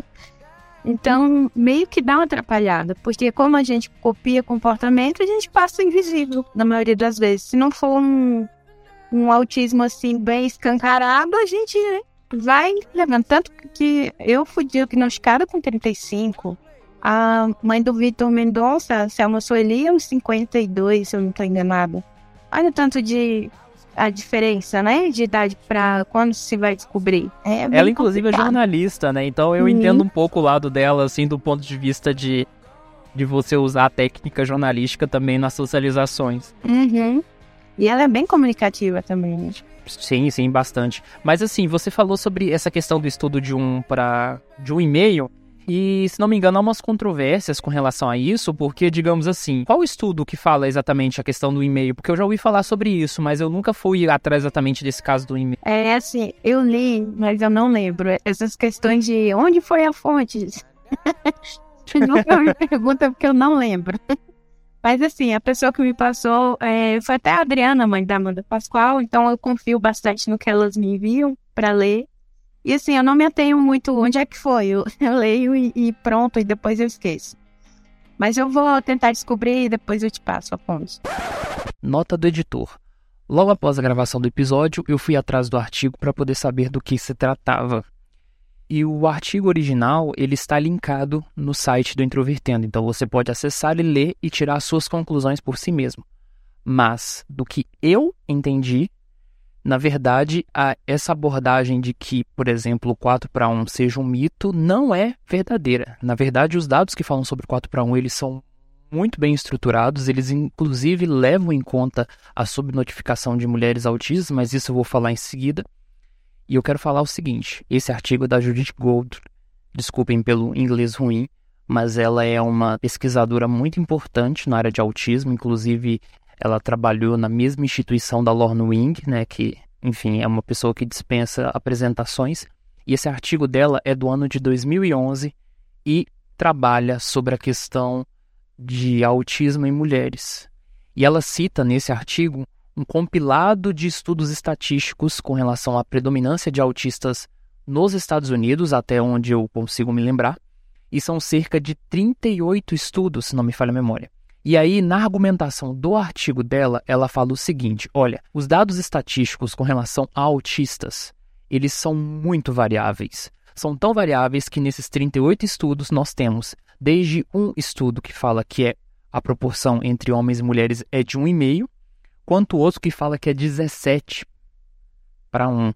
então, meio que dá uma atrapalhada, porque como a gente copia comportamento, a gente passa invisível na maioria das vezes. Se não for um, um autismo assim bem escancarado, a gente vai levando. Tanto que eu fui diagnosticada com 35. A mãe do Vitor Mendonça, Selma Sueli, é uns 52, se eu não estou enganada. Olha o tanto de a diferença, né, de idade para quando se vai descobrir. É ela, inclusive, é complicado. é jornalista, né? Então eu uhum. entendo um pouco o lado dela, assim, do ponto de vista de, de você usar a técnica jornalística também nas socializações. Uhum. E ela é bem comunicativa também, né? Sim, sim, bastante. Mas assim, você falou sobre essa questão do estudo de um para de um e-mail. E, se não me engano, há umas controvérsias com relação a isso, porque, digamos assim, qual estudo que fala exatamente a questão do e-mail? Porque eu já ouvi falar sobre isso, mas eu nunca fui atrás exatamente desse caso do e-mail. É assim, eu li, mas eu não lembro. Essas questões de onde foi a fonte? Nunca me pergunta porque eu não lembro. Mas assim, a pessoa que me passou é, foi até a Adriana, mãe da Amanda Pascoal, então eu confio bastante no que elas me enviam para ler. E assim, eu não me atenho muito onde é que foi. Eu, eu leio e, e, pronto, e depois eu esqueço. Mas eu vou tentar descobrir e depois eu te passo a fonte. Nota do editor. Logo após a gravação do episódio, eu fui atrás do artigo para poder saber do que se tratava. E o artigo original ele está linkado no site do Introvertendo, então você pode acessar e ler e tirar suas conclusões por si mesmo. Mas do que eu entendi, na verdade, a, essa abordagem de que, por exemplo, o 4 para 1 seja um mito não é verdadeira. Na verdade, os dados que falam sobre 4 para 1 eles são muito bem estruturados, eles inclusive levam em conta a subnotificação de mulheres autistas, mas isso eu vou falar em seguida. E eu quero falar o seguinte: esse artigo é da Judith Gold, desculpem pelo inglês ruim, mas ela é uma pesquisadora muito importante na área de autismo, inclusive ela trabalhou na mesma instituição da Lorne Wing, né, que, enfim, é uma pessoa que dispensa apresentações. E esse artigo dela é do ano de 2011 e trabalha sobre a questão de autismo em mulheres. E ela cita nesse artigo um compilado de estudos estatísticos com relação à predominância de autistas nos Estados Unidos, até onde eu consigo me lembrar, e são cerca de 38 estudos, se não me falha a memória. E aí, na argumentação do artigo dela, ela fala o seguinte: olha, os dados estatísticos com relação a autistas, eles são muito variáveis. São tão variáveis que nesses 38 estudos nós temos desde um estudo que fala que é a proporção entre homens e mulheres é de 1,5, quanto outro que fala que é 17 para 1.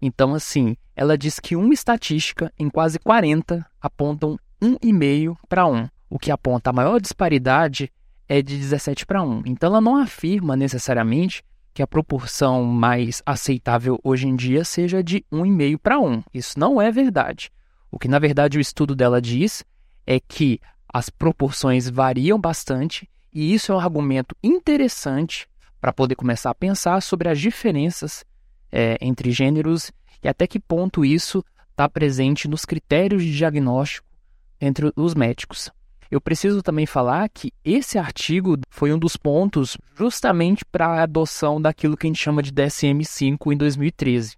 Então, assim, ela diz que uma estatística em quase 40 apontam 1,5 para 1, o que aponta a maior disparidade é de 17 para 1. Então, ela não afirma necessariamente que a proporção mais aceitável hoje em dia seja de 1,5 para 1. Isso não é verdade. O que, na verdade, o estudo dela diz é que as proporções variam bastante e isso é um argumento interessante para poder começar a pensar sobre as diferenças é, entre gêneros e até que ponto isso está presente nos critérios de diagnóstico entre os médicos. Eu preciso também falar que esse artigo foi um dos pontos justamente para a adoção daquilo que a gente chama de DSM-5 em 2013.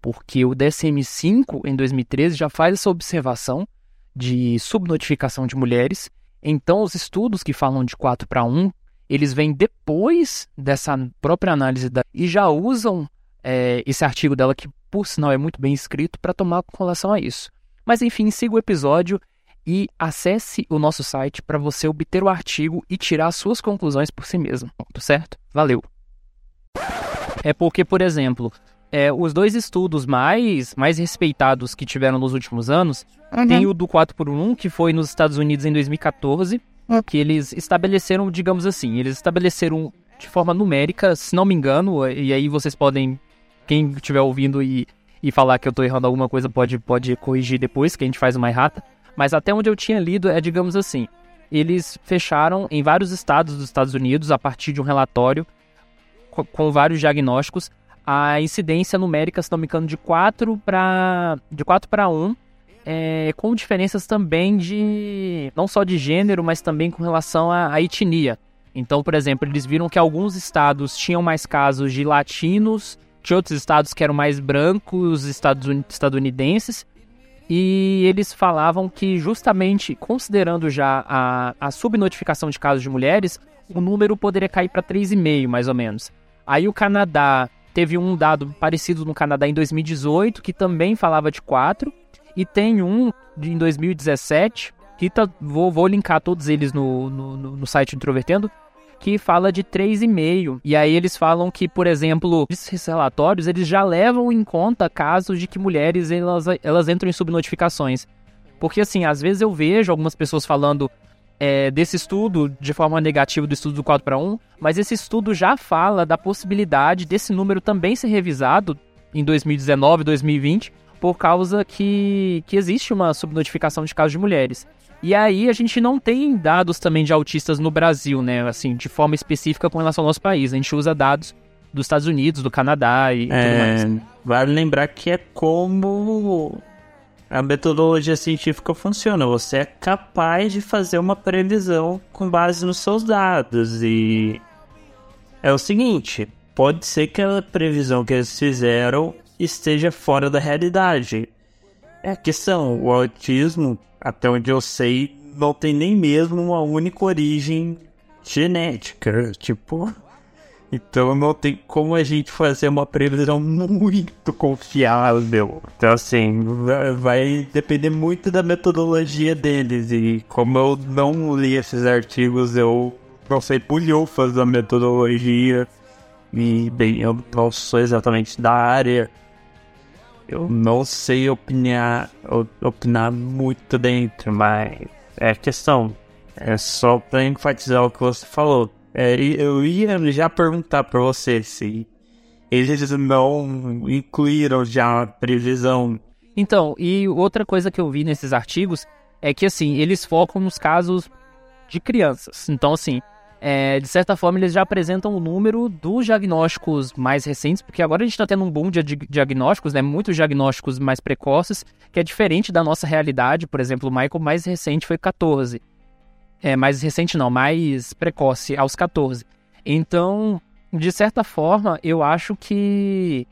Porque o DSM-5 em 2013 já faz essa observação de subnotificação de mulheres. Então, os estudos que falam de 4 para 1, eles vêm depois dessa própria análise da, e já usam é, esse artigo dela, que por sinal é muito bem escrito, para tomar com relação a isso. Mas enfim, siga o episódio e acesse o nosso site para você obter o artigo e tirar suas conclusões por si mesmo, certo? Valeu! É porque, por exemplo, é, os dois estudos mais, mais respeitados que tiveram nos últimos anos uhum. tem o do 4 por 1 que foi nos Estados Unidos em 2014, uhum. que eles estabeleceram, digamos assim, eles estabeleceram de forma numérica, se não me engano, e aí vocês podem, quem estiver ouvindo e, e falar que eu estou errando alguma coisa, pode, pode corrigir depois, que a gente faz uma errata. Mas até onde eu tinha lido é, digamos assim, eles fecharam em vários estados dos Estados Unidos, a partir de um relatório com, com vários diagnósticos, a incidência numérica, se não me engano, de 4 para de 4 para 1, é, com diferenças também de não só de gênero, mas também com relação à, à etnia. Então, por exemplo, eles viram que alguns estados tinham mais casos de latinos, de outros estados que eram mais brancos, estadunidenses, e eles falavam que, justamente considerando já a, a subnotificação de casos de mulheres, o número poderia cair para 3,5 mais ou menos. Aí o Canadá teve um dado parecido no Canadá em 2018, que também falava de 4, e tem um de, em 2017, que tá, vou, vou linkar todos eles no, no, no site Introvertendo, que fala de 3,5. E aí eles falam que, por exemplo, esses relatórios, eles já levam em conta casos de que mulheres elas, elas entram em subnotificações. Porque assim, às vezes eu vejo algumas pessoas falando é, desse estudo de forma negativa do estudo do 4 para 1, mas esse estudo já fala da possibilidade desse número também ser revisado em 2019, 2020, por causa que, que existe uma subnotificação de casos de mulheres. E aí a gente não tem dados também de autistas no Brasil, né? Assim, de forma específica com relação ao nosso país. A gente usa dados dos Estados Unidos, do Canadá e é, tudo mais. Vale lembrar que é como a metodologia científica funciona. Você é capaz de fazer uma previsão com base nos seus dados. E é o seguinte: pode ser que a previsão que eles fizeram esteja fora da realidade. É a questão: o autismo até onde eu sei, não tem nem mesmo uma única origem genética. Tipo. Então não tem como a gente fazer uma previsão muito confiável. Então assim, vai depender muito da metodologia deles. E como eu não li esses artigos, eu não sei bulhufas da metodologia. E bem, eu não sou exatamente da área. Eu não sei opinar, opinar muito dentro, mas é questão. É só para enfatizar o que você falou. É, eu ia já perguntar para você se eles não incluíram já a previsão. Então, e outra coisa que eu vi nesses artigos é que assim, eles focam nos casos de crianças. Então, assim, é, de certa forma, eles já apresentam o número dos diagnósticos mais recentes, porque agora a gente está tendo um boom de diagnósticos, né, muitos diagnósticos mais precoces, que é diferente da nossa realidade. Por exemplo, o Michael mais recente foi 14. É, mais recente não, mais precoce, aos 14. Então, de certa forma, eu acho que,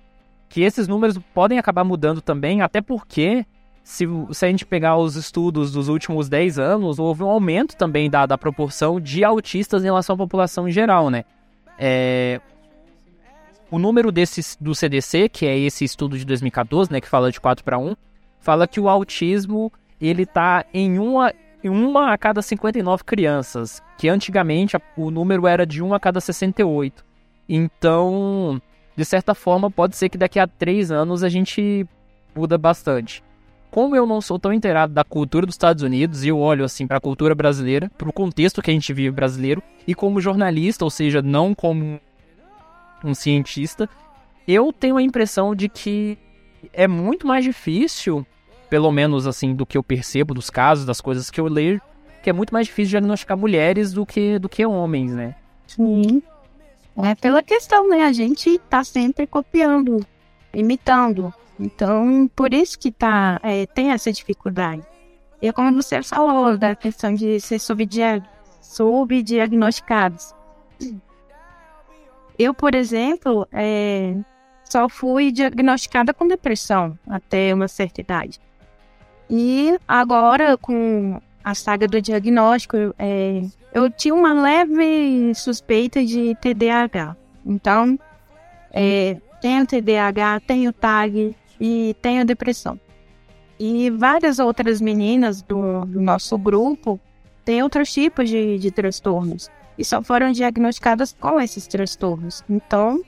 que esses números podem acabar mudando também, até porque se, se a gente pegar os estudos dos últimos 10 anos, houve um aumento também da, da proporção de autistas em relação à população em geral, né? É, o número desse, do CDC, que é esse estudo de 2014, né, que fala de 4 para 1, fala que o autismo ele tá em uma, em uma a cada 59 crianças, que antigamente o número era de 1 a cada 68. Então, de certa forma, pode ser que daqui a 3 anos a gente muda bastante como eu não sou tão inteirado da cultura dos Estados Unidos e eu olho assim para a cultura brasileira, para o contexto que a gente vive brasileiro e como jornalista, ou seja, não como um cientista, eu tenho a impressão de que é muito mais difícil, pelo menos assim do que eu percebo dos casos, das coisas que eu leio, que é muito mais difícil diagnosticar mulheres do que do que homens, né? Sim. É pela questão, né? A gente tá sempre copiando imitando. Então, por isso que tá, é, tem essa dificuldade. E é como você falou, da questão de ser subdia subdiagnosticados. Eu, por exemplo, é, só fui diagnosticada com depressão até uma certa idade. E agora, com a saga do diagnóstico, é, eu tinha uma leve suspeita de TDAH. Então, é, tenho TDAH, tenho TAG e tenho depressão. E várias outras meninas do, do nosso grupo têm outros tipos de, de transtornos e só foram diagnosticadas com esses transtornos. Então,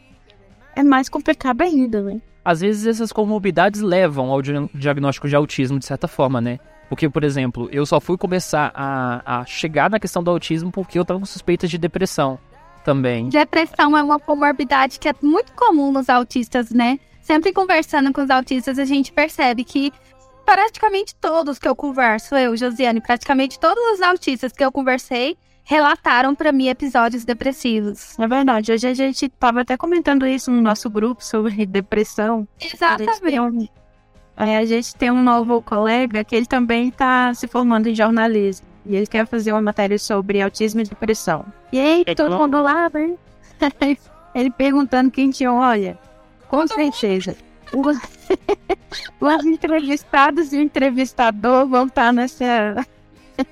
é mais complicado ainda, né? Às vezes essas comorbidades levam ao diagnóstico de autismo, de certa forma, né? Porque, por exemplo, eu só fui começar a, a chegar na questão do autismo porque eu tava com suspeitas de depressão também. Depressão é uma comorbidade que é muito comum nos autistas, né? Sempre conversando com os autistas, a gente percebe que praticamente todos que eu converso, eu, Josiane, praticamente todos os autistas que eu conversei relataram para mim episódios depressivos. É verdade. Hoje a gente tava até comentando isso no nosso grupo sobre depressão. Exatamente. A a gente tem um novo colega que ele também está se formando em jornalismo. E ele quer fazer uma matéria sobre autismo e depressão. E aí, é todo mundo lá, né? ele perguntando quem tinha, olha, com certeza. Os, os entrevistados e o entrevistador vão estar nessa,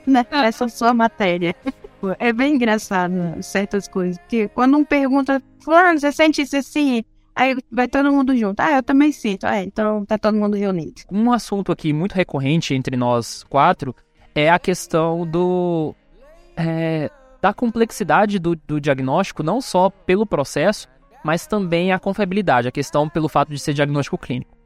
nessa sua matéria. É bem engraçado certas coisas. Porque quando um pergunta, Fulano, você sente isso assim? Aí vai todo mundo junto. Ah, eu também sinto. Ah, então tá todo mundo reunido. Um assunto aqui muito recorrente entre nós quatro é a questão do. É, da complexidade do, do diagnóstico, não só pelo processo, mas também a confiabilidade, a questão pelo fato de ser diagnóstico clínico.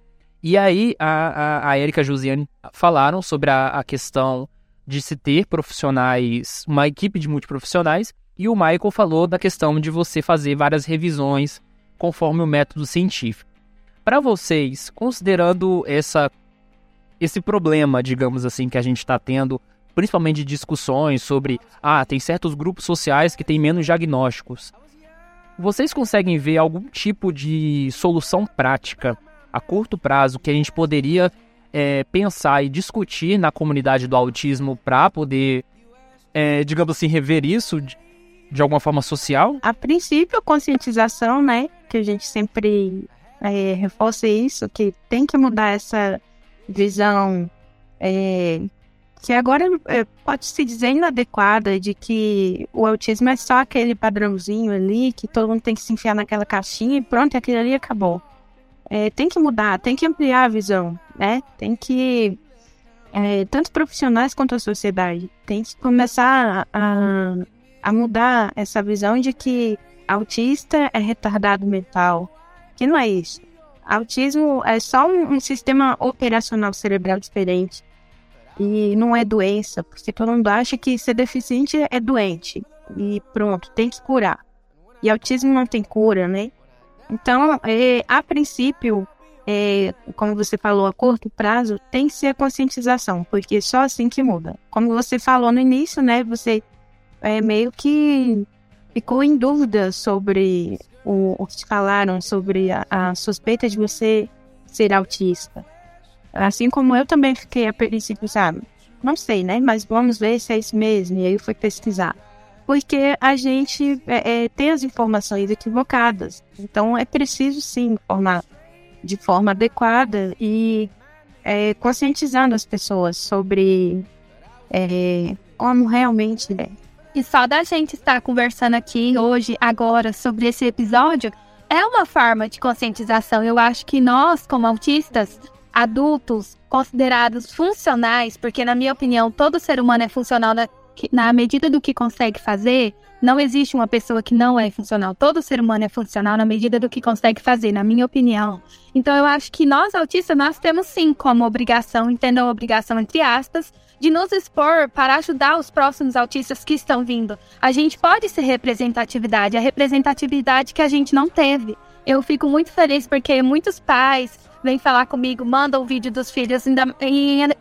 E aí a, a, a Erika e a Josiane falaram sobre a, a questão de se ter profissionais, uma equipe de multiprofissionais, e o Michael falou da questão de você fazer várias revisões conforme o método científico. Para vocês, considerando essa, esse problema, digamos assim, que a gente está tendo, principalmente de discussões sobre, ah, tem certos grupos sociais que têm menos diagnósticos, vocês conseguem ver algum tipo de solução prática a curto prazo que a gente poderia é, pensar e discutir na comunidade do autismo para poder, é, digamos assim, rever isso de, de, alguma forma social? A princípio, a conscientização, né? Que a gente sempre é, reforça isso, que tem que mudar essa visão é, que agora é, pode se dizer inadequada de que o autismo é só aquele padrãozinho ali, que todo mundo tem que se enfiar naquela caixinha e pronto, aquilo ali acabou é, tem que mudar, tem que ampliar a visão, né? Tem que é, tanto profissionais quanto a sociedade tem que começar a, a mudar essa visão de que autista é retardado mental, que não é isso. Autismo é só um, um sistema operacional cerebral diferente e não é doença, porque todo mundo acha que ser deficiente é doente e pronto, tem que curar. E autismo não tem cura, né? Então, é, a princípio, é, como você falou, a curto prazo, tem que ser a conscientização, porque só assim que muda. Como você falou no início, né, você é, meio que ficou em dúvida sobre o, o que te falaram, sobre a, a suspeita de você ser autista. Assim como eu também fiquei a princípio, sabe? Não sei, né? Mas vamos ver se é isso mesmo. E aí eu fui pesquisar porque a gente é, é, tem as informações equivocadas. Então é preciso sim informar de forma adequada e é, conscientizando as pessoas sobre é, como realmente é. E só da gente estar conversando aqui hoje, agora, sobre esse episódio, é uma forma de conscientização. Eu acho que nós, como autistas, adultos, considerados funcionais, porque, na minha opinião, todo ser humano é funcional na, na medida do que consegue fazer, não existe uma pessoa que não é funcional. Todo ser humano é funcional na medida do que consegue fazer, na minha opinião. Então eu acho que nós autistas nós temos sim como obrigação, entendam obrigação entre aspas, de nos expor para ajudar os próximos autistas que estão vindo. A gente pode ser representatividade, a representatividade que a gente não teve. Eu fico muito feliz porque muitos pais vêm falar comigo, mandam o vídeo dos filhos, em,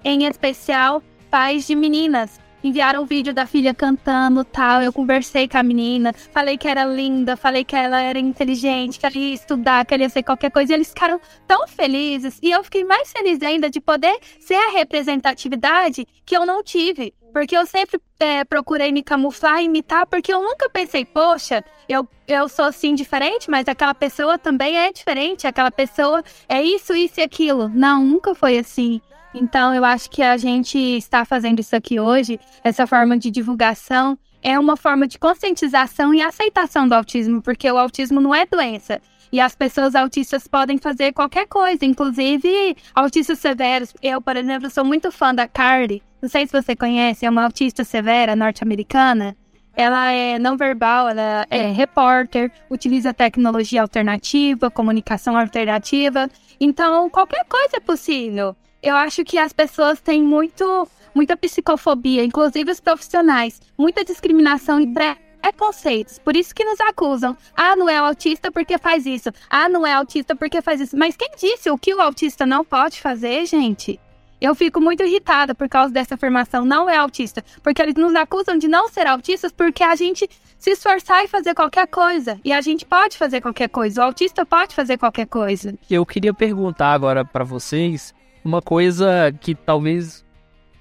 em especial pais de meninas enviaram um vídeo da filha cantando tal. Eu conversei com a menina, falei que era linda, falei que ela era inteligente, que ela ia estudar, que ela ia ser qualquer coisa. E eles ficaram tão felizes. E eu fiquei mais feliz ainda de poder ser a representatividade que eu não tive. Porque eu sempre é, procurei me camuflar imitar, porque eu nunca pensei, poxa, eu, eu sou assim diferente, mas aquela pessoa também é diferente, aquela pessoa é isso, isso e aquilo. Não, nunca foi assim. Então, eu acho que a gente está fazendo isso aqui hoje, essa forma de divulgação, é uma forma de conscientização e aceitação do autismo, porque o autismo não é doença. E as pessoas autistas podem fazer qualquer coisa, inclusive autistas severos. Eu, por exemplo, sou muito fã da Carly. Não sei se você conhece, é uma autista severa norte-americana. Ela é não verbal, ela é repórter, utiliza tecnologia alternativa, comunicação alternativa. Então, qualquer coisa é possível eu acho que as pessoas têm muito, muita psicofobia, inclusive os profissionais, muita discriminação e preconceitos. Por isso que nos acusam. Ah, não é autista porque faz isso. Ah, não é autista porque faz isso. Mas quem disse o que o autista não pode fazer, gente? Eu fico muito irritada por causa dessa afirmação, não é autista. Porque eles nos acusam de não ser autistas porque a gente se esforçar e fazer qualquer coisa. E a gente pode fazer qualquer coisa. O autista pode fazer qualquer coisa. Eu queria perguntar agora para vocês uma coisa que talvez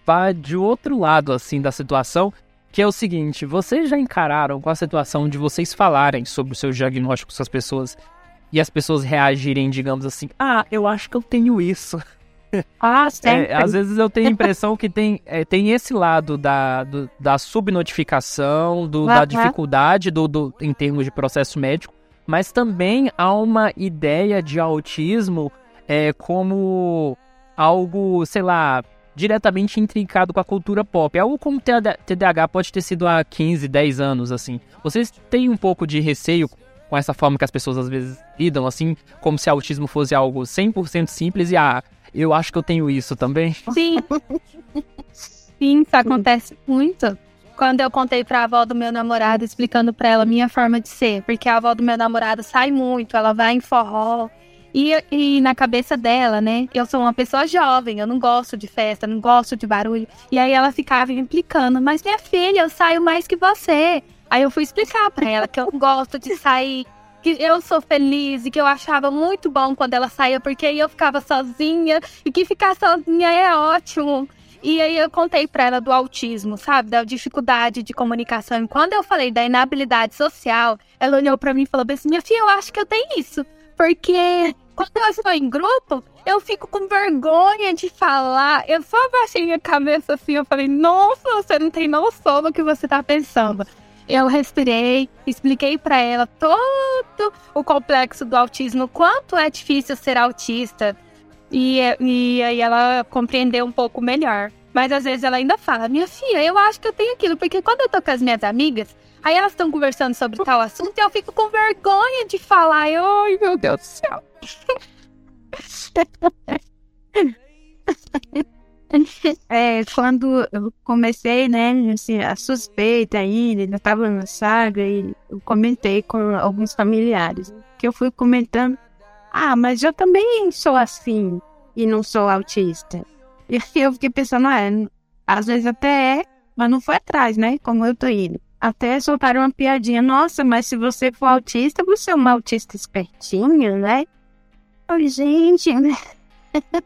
vá de outro lado assim da situação, que é o seguinte: vocês já encararam com a situação de vocês falarem sobre os seus diagnósticos com as pessoas e as pessoas reagirem, digamos assim, ah, eu acho que eu tenho isso. Ah, sempre. É, às vezes eu tenho a impressão que tem, é, tem esse lado da, do, da subnotificação, do, da dificuldade do, do, em termos de processo médico, mas também há uma ideia de autismo é, como algo, sei lá, diretamente intrincado com a cultura pop. É algo como TDAH pode ter sido há 15, 10 anos, assim. Vocês têm um pouco de receio com essa forma que as pessoas às vezes lidam, assim, como se autismo fosse algo 100% simples e, ah, eu acho que eu tenho isso também? Sim. Sim, isso acontece muito. Quando eu contei pra avó do meu namorado, explicando pra ela a minha forma de ser, porque a avó do meu namorado sai muito, ela vai em forró, e, e na cabeça dela, né? Eu sou uma pessoa jovem, eu não gosto de festa, não gosto de barulho. E aí ela ficava implicando, mas minha filha, eu saio mais que você. Aí eu fui explicar para ela que eu gosto de sair, que eu sou feliz e que eu achava muito bom quando ela saía, porque aí eu ficava sozinha e que ficar sozinha é ótimo. E aí eu contei para ela do autismo, sabe? Da dificuldade de comunicação. E quando eu falei da inabilidade social, ela olhou para mim e falou assim: "Minha filha, eu acho que eu tenho isso". Porque quando eu estou em grupo, eu fico com vergonha de falar. Eu só baixei minha cabeça assim, eu falei, nossa, você não tem noção do que você está pensando. Eu respirei, expliquei para ela todo o complexo do autismo, quanto é difícil ser autista. E, e aí ela compreendeu um pouco melhor. Mas às vezes ela ainda fala, minha filha, eu acho que eu tenho aquilo, porque quando eu tô com as minhas amigas, Aí elas estão conversando sobre tal assunto e eu fico com vergonha de falar. Ai, meu Deus do céu. É, quando eu comecei, né, assim, a suspeita ainda, ainda estava na saga, e eu comentei com alguns familiares, que eu fui comentando, ah, mas eu também sou assim, e não sou autista. E eu fiquei pensando, ah, às vezes até é, mas não foi atrás, né, como eu tô indo até soltaram uma piadinha. Nossa, mas se você for autista, você é uma autista espertinha, né? Oi, gente, né?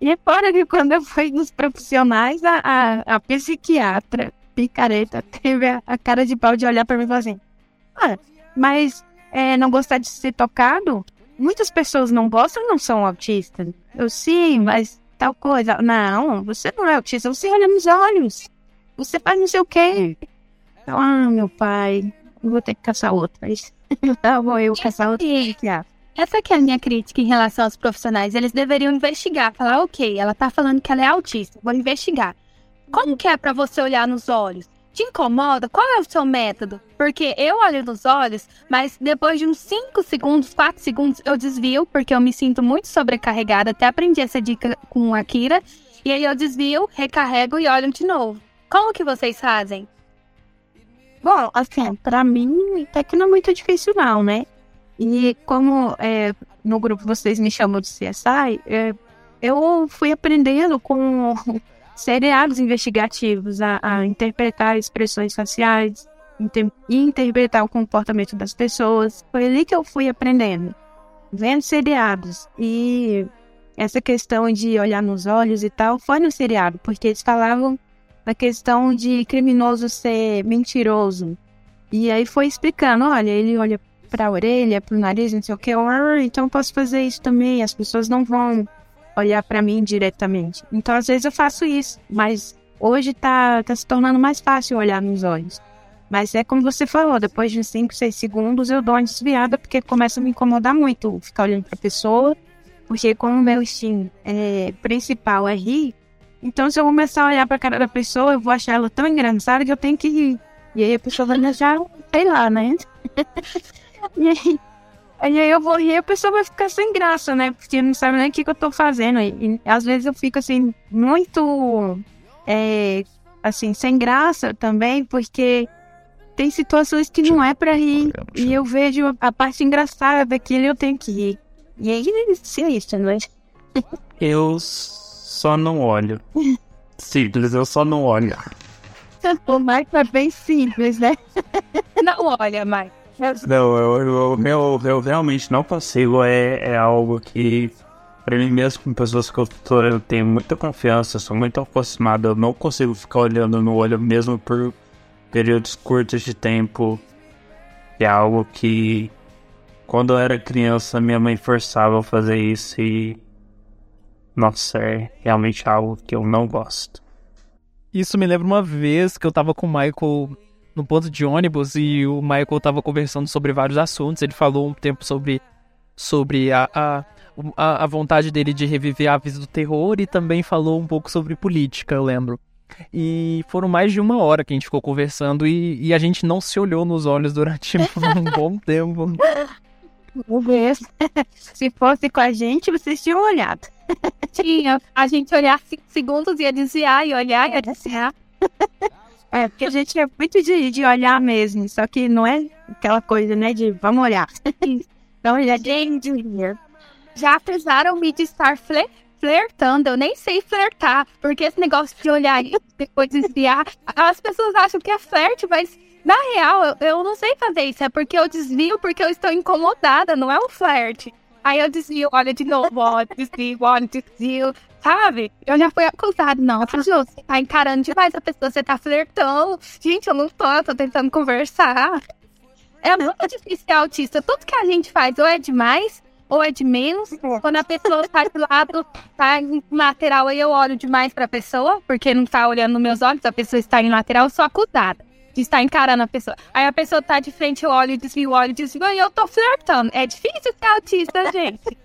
e fora que quando eu fui nos profissionais, a, a, a psiquiatra picareta teve a, a, cara de pau de olhar para mim e falar assim: ah, mas é, não gostar de ser tocado? Muitas pessoas não gostam não são autistas. Eu sim, mas tal coisa. Não, você não é autista, você olha nos olhos. Você faz não sei o quê. Então, ah, meu pai, vou ter que caçar outra. Tá bom, eu caçar outra. Essa que é a minha crítica em relação aos profissionais. Eles deveriam investigar, falar, ok, ela tá falando que ela é autista, vou investigar. Como que é para você olhar nos olhos? Te incomoda? Qual é o seu método? Porque eu olho nos olhos, mas depois de uns 5 segundos, 4 segundos, eu desvio, porque eu me sinto muito sobrecarregada. Até aprendi essa dica com a Kira. E aí eu desvio, recarrego e olho de novo. Como que vocês fazem? Bom, assim, para mim até que não é muito difícil não, né? E como é, no grupo vocês me chamam de CSI, é, eu fui aprendendo com seriados investigativos, a, a interpretar expressões faciais, inter, interpretar o comportamento das pessoas. Foi ali que eu fui aprendendo, vendo seriados. E essa questão de olhar nos olhos e tal foi no seriado, porque eles falavam da questão de criminoso ser mentiroso. E aí foi explicando, olha, ele olha para a orelha, para o nariz, não sei o que, então posso fazer isso também, as pessoas não vão olhar para mim diretamente. Então às vezes eu faço isso, mas hoje tá, tá se tornando mais fácil olhar nos olhos. Mas é como você falou, depois de 5, 6 segundos eu dou uma desviada porque começa a me incomodar muito ficar olhando para a pessoa, porque como o meu instinto é, principal é rir, então se eu começar a olhar para a cara da pessoa, eu vou achar ela tão engraçada que eu tenho que rir. E aí a pessoa vai achar, sei lá, né? e aí, aí eu vou rir e a pessoa vai ficar sem graça, né? Porque não sabe nem o que, que eu tô fazendo. E, e, às vezes eu fico assim, muito é, assim, sem graça também, porque tem situações que não é para rir. E eu vejo a parte engraçada daquilo e eu tenho que rir. E aí é isso, não é? Eu só não olho. Simples, eu só não olho. O Mike é bem simples, né? Não olha, Mike. Não, eu, eu, eu, eu realmente não consigo. É, é algo que, para mim mesmo, com pessoas que eu, tô, eu tenho muita confiança, sou muito aproximado, eu não consigo ficar olhando no olho mesmo por períodos curtos de tempo. É algo que, quando eu era criança, minha mãe forçava a fazer isso e. Nossa, é realmente algo que eu não gosto. Isso me lembra uma vez que eu tava com o Michael no ponto de ônibus e o Michael tava conversando sobre vários assuntos. Ele falou um tempo sobre, sobre a, a, a, vontade dele de reviver a vida do terror e também falou um pouco sobre política, eu lembro. E foram mais de uma hora que a gente ficou conversando e, e a gente não se olhou nos olhos durante um bom tempo. Se fosse com a gente, vocês tinham olhado. Tinha. A gente olhar cinco segundos, ia desviar, e olhar, ia desviar. É, porque a gente é muito de, de olhar mesmo, só que não é aquela coisa, né, de vamos olhar. Então, gente, já acusaram-me de estar fle flertando, eu nem sei flertar, porque esse negócio de olhar e depois desviar, as pessoas acham que é flerte, mas na real, eu, eu não sei fazer isso, é porque eu desvio porque eu estou incomodada, não é um flerte. Aí eu desvio, olha de novo, olha, desvio, olha, desvio, sabe? Eu já fui acusada, não. Falei, você tá encarando demais a pessoa, você tá flertando. Gente, eu não tô, eu tô tentando conversar. É muito difícil ser autista. Tudo que a gente faz ou é demais ou é de menos. Quando a pessoa tá de lado, tá em lateral, aí eu olho demais pra pessoa, porque não tá olhando nos meus olhos, a pessoa está em lateral, eu sou acusada de estar encarando a pessoa. Aí a pessoa tá de frente, eu olho, desvio, olho, desvio, e eu tô flertando. É difícil ser autista, gente.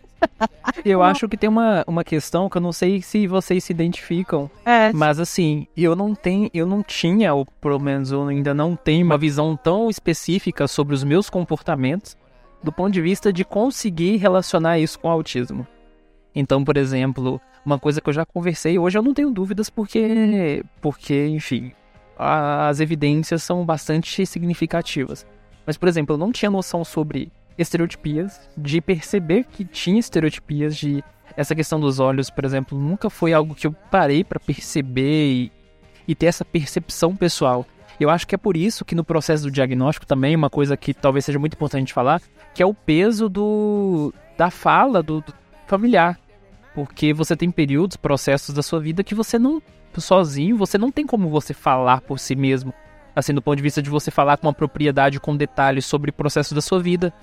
Eu acho que tem uma, uma questão que eu não sei se vocês se identificam. É. Mas assim, eu não tenho, eu não tinha, ou pelo menos eu ainda não tenho uma visão tão específica sobre os meus comportamentos do ponto de vista de conseguir relacionar isso com o autismo. Então, por exemplo, uma coisa que eu já conversei, hoje eu não tenho dúvidas porque porque, enfim, as evidências são bastante significativas. Mas, por exemplo, eu não tinha noção sobre estereotipias, de perceber que tinha estereotipias, de essa questão dos olhos, por exemplo, nunca foi algo que eu parei para perceber e, e ter essa percepção pessoal. Eu acho que é por isso que no processo do diagnóstico também, uma coisa que talvez seja muito importante falar, que é o peso do da fala do, do familiar. Porque você tem períodos, processos da sua vida que você não sozinho, você não tem como você falar por si mesmo. Assim, do ponto de vista de você falar com uma propriedade, com detalhes sobre o processo da sua vida.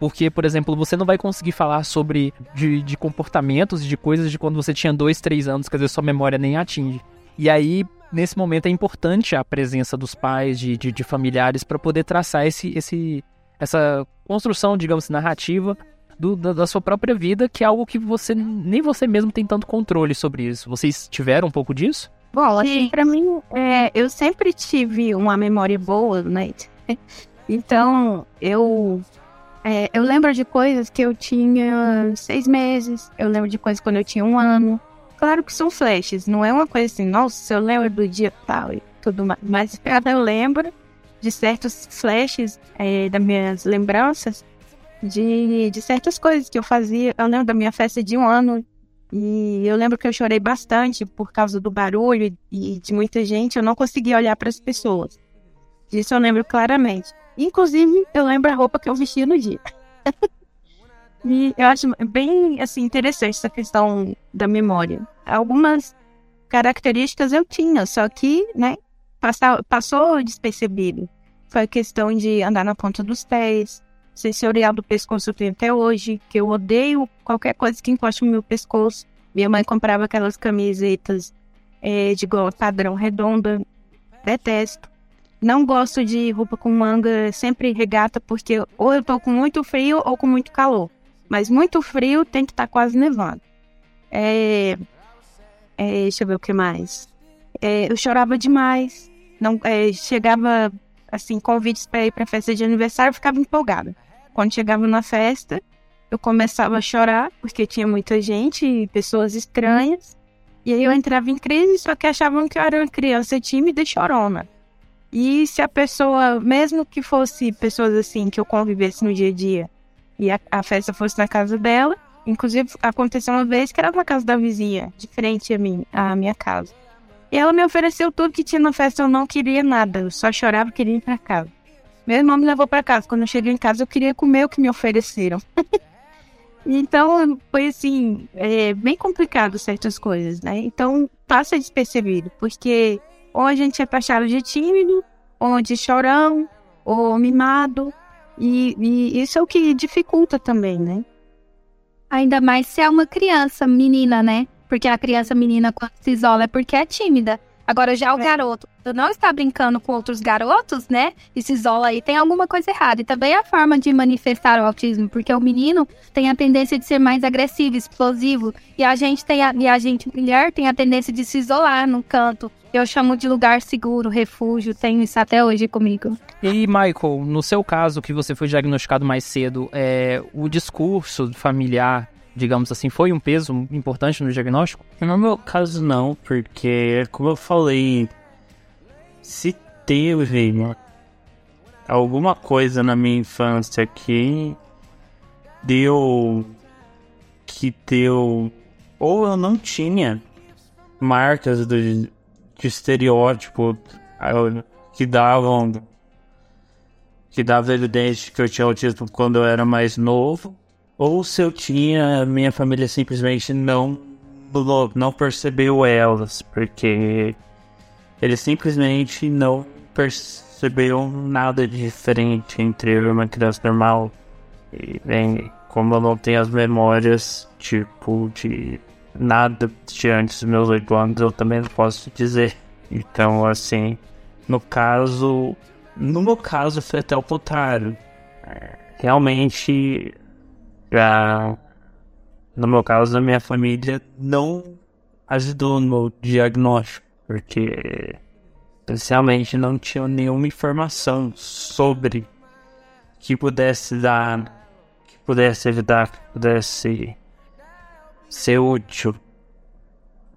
Porque, por exemplo, você não vai conseguir falar sobre de, de comportamentos, de coisas de quando você tinha dois, três anos, quer dizer, sua memória nem atinge. E aí, nesse momento, é importante a presença dos pais, de, de, de familiares, para poder traçar esse, esse, essa construção, digamos, narrativa do, da, da, sua própria vida, que é algo que você nem você mesmo tem tanto controle sobre isso. Vocês tiveram um pouco disso? Bom, assim, pra mim, é, eu sempre tive uma memória boa, né? Então, eu é, eu lembro de coisas que eu tinha seis meses, eu lembro de coisas quando eu tinha um ano. Claro que são flashes, não é uma coisa assim, nossa, eu lembro do dia tal e tudo mais. Mas eu lembro de certos flashes é, das minhas lembranças de, de certas coisas que eu fazia. Eu lembro da minha festa de um ano E eu lembro que eu chorei bastante por causa do barulho e de muita gente. Eu não conseguia olhar para as pessoas. Disso eu lembro claramente. Inclusive, eu lembro a roupa que eu vestia no dia. e eu acho bem assim interessante essa questão da memória. Algumas características eu tinha, só que, né, passou, passou despercebido. Foi a questão de andar na ponta dos pés, sensorial do pescoço eu tenho até hoje, que eu odeio qualquer coisa que encoste no meu pescoço. Minha mãe comprava aquelas camisetas é, de gola padrão redonda, detesto. Não gosto de roupa com manga sempre regata, porque ou eu tô com muito frio ou com muito calor. Mas muito frio tem que estar tá quase nevando. É, é, deixa eu ver o que mais. É, eu chorava demais. Não, é, chegava assim, convites para ir para festa de aniversário, eu ficava empolgada. Quando chegava na festa, eu começava a chorar, porque tinha muita gente, pessoas estranhas. E aí eu entrava em crise, só que achavam que eu era uma criança tímida e chorona. E se a pessoa, mesmo que fosse pessoas assim, que eu convivesse no dia a dia, e a, a festa fosse na casa dela, inclusive aconteceu uma vez que era na casa da vizinha, diferente a, mim, a minha casa. E ela me ofereceu tudo que tinha na festa, eu não queria nada, eu só chorava, queria ir para casa. Meu irmão me levou para casa, quando eu cheguei em casa eu queria comer o que me ofereceram. então foi assim, é, bem complicado certas coisas, né? Então passa despercebido, porque ou a gente é taxado de tímido, ou de chorão, ou mimado, e, e isso é o que dificulta também, né? Ainda mais se é uma criança menina, né? Porque a criança menina, quando se isola, é porque é tímida. Agora, já o é. garoto não está brincando com outros garotos, né? E se isola aí, tem alguma coisa errada. E também a forma de manifestar o autismo, porque o menino tem a tendência de ser mais agressivo, explosivo. E a gente tem a, e a gente, mulher, tem a tendência de se isolar no canto. Eu chamo de lugar seguro, refúgio, tenho isso até hoje comigo. E Michael, no seu caso, que você foi diagnosticado mais cedo, é, o discurso familiar digamos assim, foi um peso importante no diagnóstico? No meu caso, não, porque, como eu falei, se teve alguma coisa na minha infância que deu. que deu. ou eu não tinha marcas de, de estereótipo que davam. que dava evidência que eu tinha autismo quando eu era mais novo ou se eu tinha, minha família simplesmente não não percebeu elas, porque eles simplesmente não perceberam nada diferente entre eu e uma criança normal. E bem, como eu não tenho as memórias, tipo, de nada de antes dos meus oito anos, eu também não posso dizer. Então, assim, no caso, no meu caso foi até o contrário. Realmente, já no meu caso, a minha família não ajudou no meu diagnóstico, porque especialmente não tinha nenhuma informação sobre que pudesse dar, que pudesse ajudar, que pudesse ser útil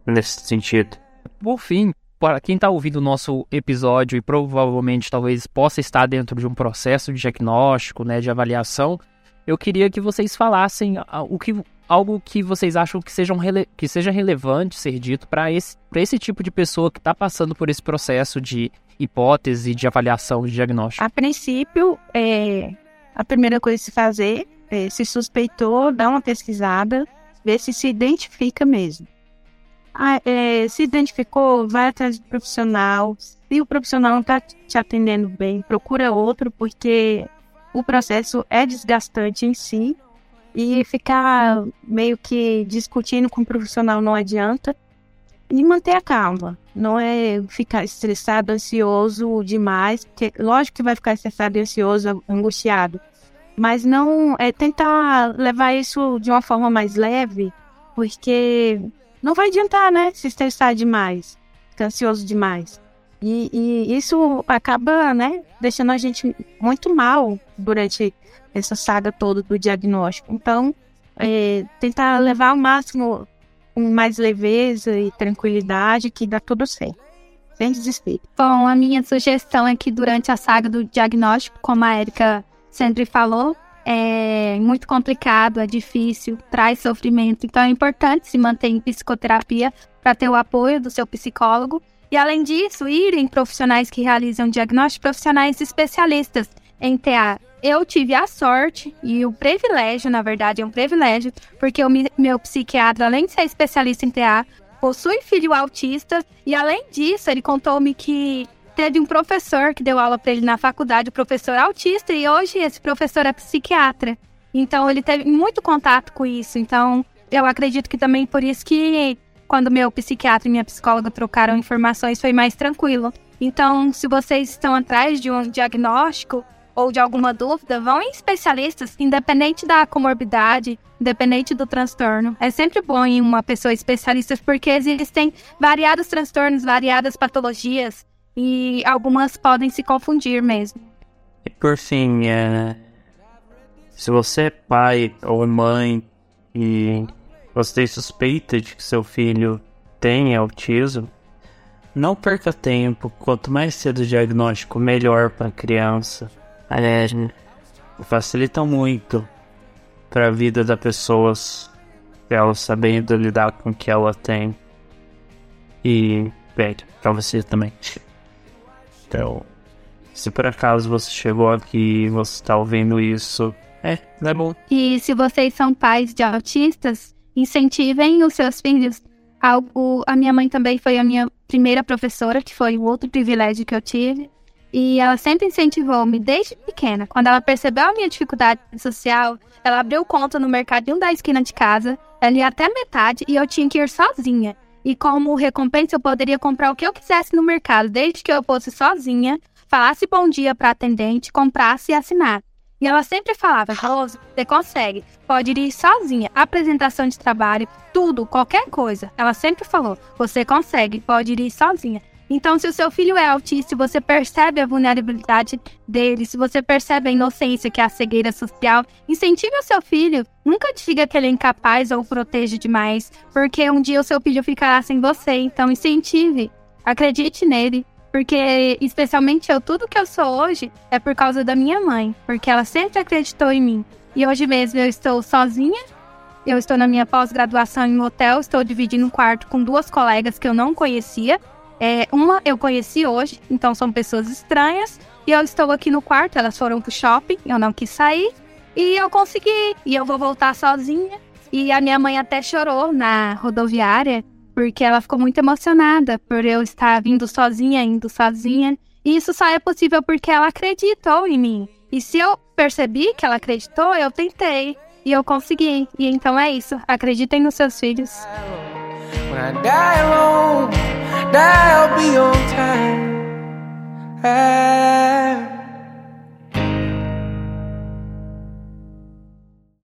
nesse sentido. Por fim, para quem está ouvindo o nosso episódio e provavelmente talvez possa estar dentro de um processo de diagnóstico, né, de avaliação, eu queria que vocês falassem o que, algo que vocês acham que, sejam que seja relevante ser dito para esse, esse tipo de pessoa que está passando por esse processo de hipótese, de avaliação, de diagnóstico. A princípio, é, a primeira coisa a se fazer é, se suspeitou, dar uma pesquisada, ver se se identifica mesmo. Ah, é, se identificou, vai atrás do profissional. Se o profissional não está te atendendo bem, procura outro, porque o processo é desgastante em si e ficar meio que discutindo com o profissional não adianta. E manter a calma, não é ficar estressado, ansioso demais, porque lógico que vai ficar estressado, ansioso, angustiado, mas não é tentar levar isso de uma forma mais leve, porque não vai adiantar, né, se estressar demais, ficar ansioso demais. E, e, isso acaba, né, deixando a gente muito mal durante essa saga toda do diagnóstico. Então, é, tentar levar ao máximo com mais leveza e tranquilidade que dá tudo certo. Sem desespero. Bom, a minha sugestão é que durante a saga do diagnóstico, como a Erika sempre falou, é muito complicado, é difícil, traz sofrimento. Então é importante se manter em psicoterapia para ter o apoio do seu psicólogo. E além disso, ir em profissionais que realizam diagnóstico, profissionais especialistas em TA. Eu tive a sorte e o privilégio, na verdade, é um privilégio, porque o meu psiquiatra, além de ser especialista em TA, possui filho autista e além disso, ele contou-me que teve um professor que deu aula para ele na faculdade, o professor autista, e hoje esse professor é psiquiatra. Então ele teve muito contato com isso. Então eu acredito que também por isso que quando meu psiquiatra e minha psicóloga trocaram informações foi mais tranquilo. Então, se vocês estão atrás de um diagnóstico ou de alguma dúvida, vão em especialistas, independente da comorbidade, independente do transtorno. É sempre bom em uma pessoa especialista porque existem variados transtornos, variadas patologias e algumas podem se confundir mesmo. E por fim, é... se você é pai ou mãe e você tem suspeita de que seu filho tem autismo, não perca tempo. Quanto mais cedo o diagnóstico, melhor para a criança. Aliás, facilita muito para a vida da pessoa, ela sabendo lidar com o que ela tem. E, velho, para você também. Então, se por acaso você chegou aqui e você está ouvindo isso, é, não é bom. E se vocês são pais de autistas, incentivem os seus filhos. Algo, a minha mãe também foi a minha primeira professora, que foi o outro privilégio que eu tive. E ela sempre incentivou-me desde pequena. Quando ela percebeu a minha dificuldade social, ela abriu conta no mercadinho da esquina de casa. Ela ia até metade e eu tinha que ir sozinha. E como recompensa, eu poderia comprar o que eu quisesse no mercado, desde que eu fosse sozinha, falasse bom dia para atendente, comprasse e assinasse. E ela sempre falava, Rose, você consegue, pode ir sozinha, apresentação de trabalho, tudo, qualquer coisa. Ela sempre falou, você consegue, pode ir sozinha. Então, se o seu filho é autista, você percebe a vulnerabilidade dele, se você percebe a inocência que é a cegueira social, incentive o seu filho. Nunca diga que ele é incapaz ou proteja demais, porque um dia o seu filho ficará sem você. Então, incentive. Acredite nele. Porque, especialmente eu, tudo que eu sou hoje é por causa da minha mãe, porque ela sempre acreditou em mim. E hoje mesmo eu estou sozinha, eu estou na minha pós-graduação em um hotel, estou dividindo um quarto com duas colegas que eu não conhecia, é, uma eu conheci hoje, então são pessoas estranhas. E eu estou aqui no quarto, elas foram pro shopping, eu não quis sair. E eu consegui, e eu vou voltar sozinha. E a minha mãe até chorou na rodoviária, porque ela ficou muito emocionada por eu estar vindo sozinha, indo sozinha. E isso só é possível porque ela acreditou em mim. E se eu percebi que ela acreditou, eu tentei. E eu consegui. E então é isso. Acreditem nos seus filhos. When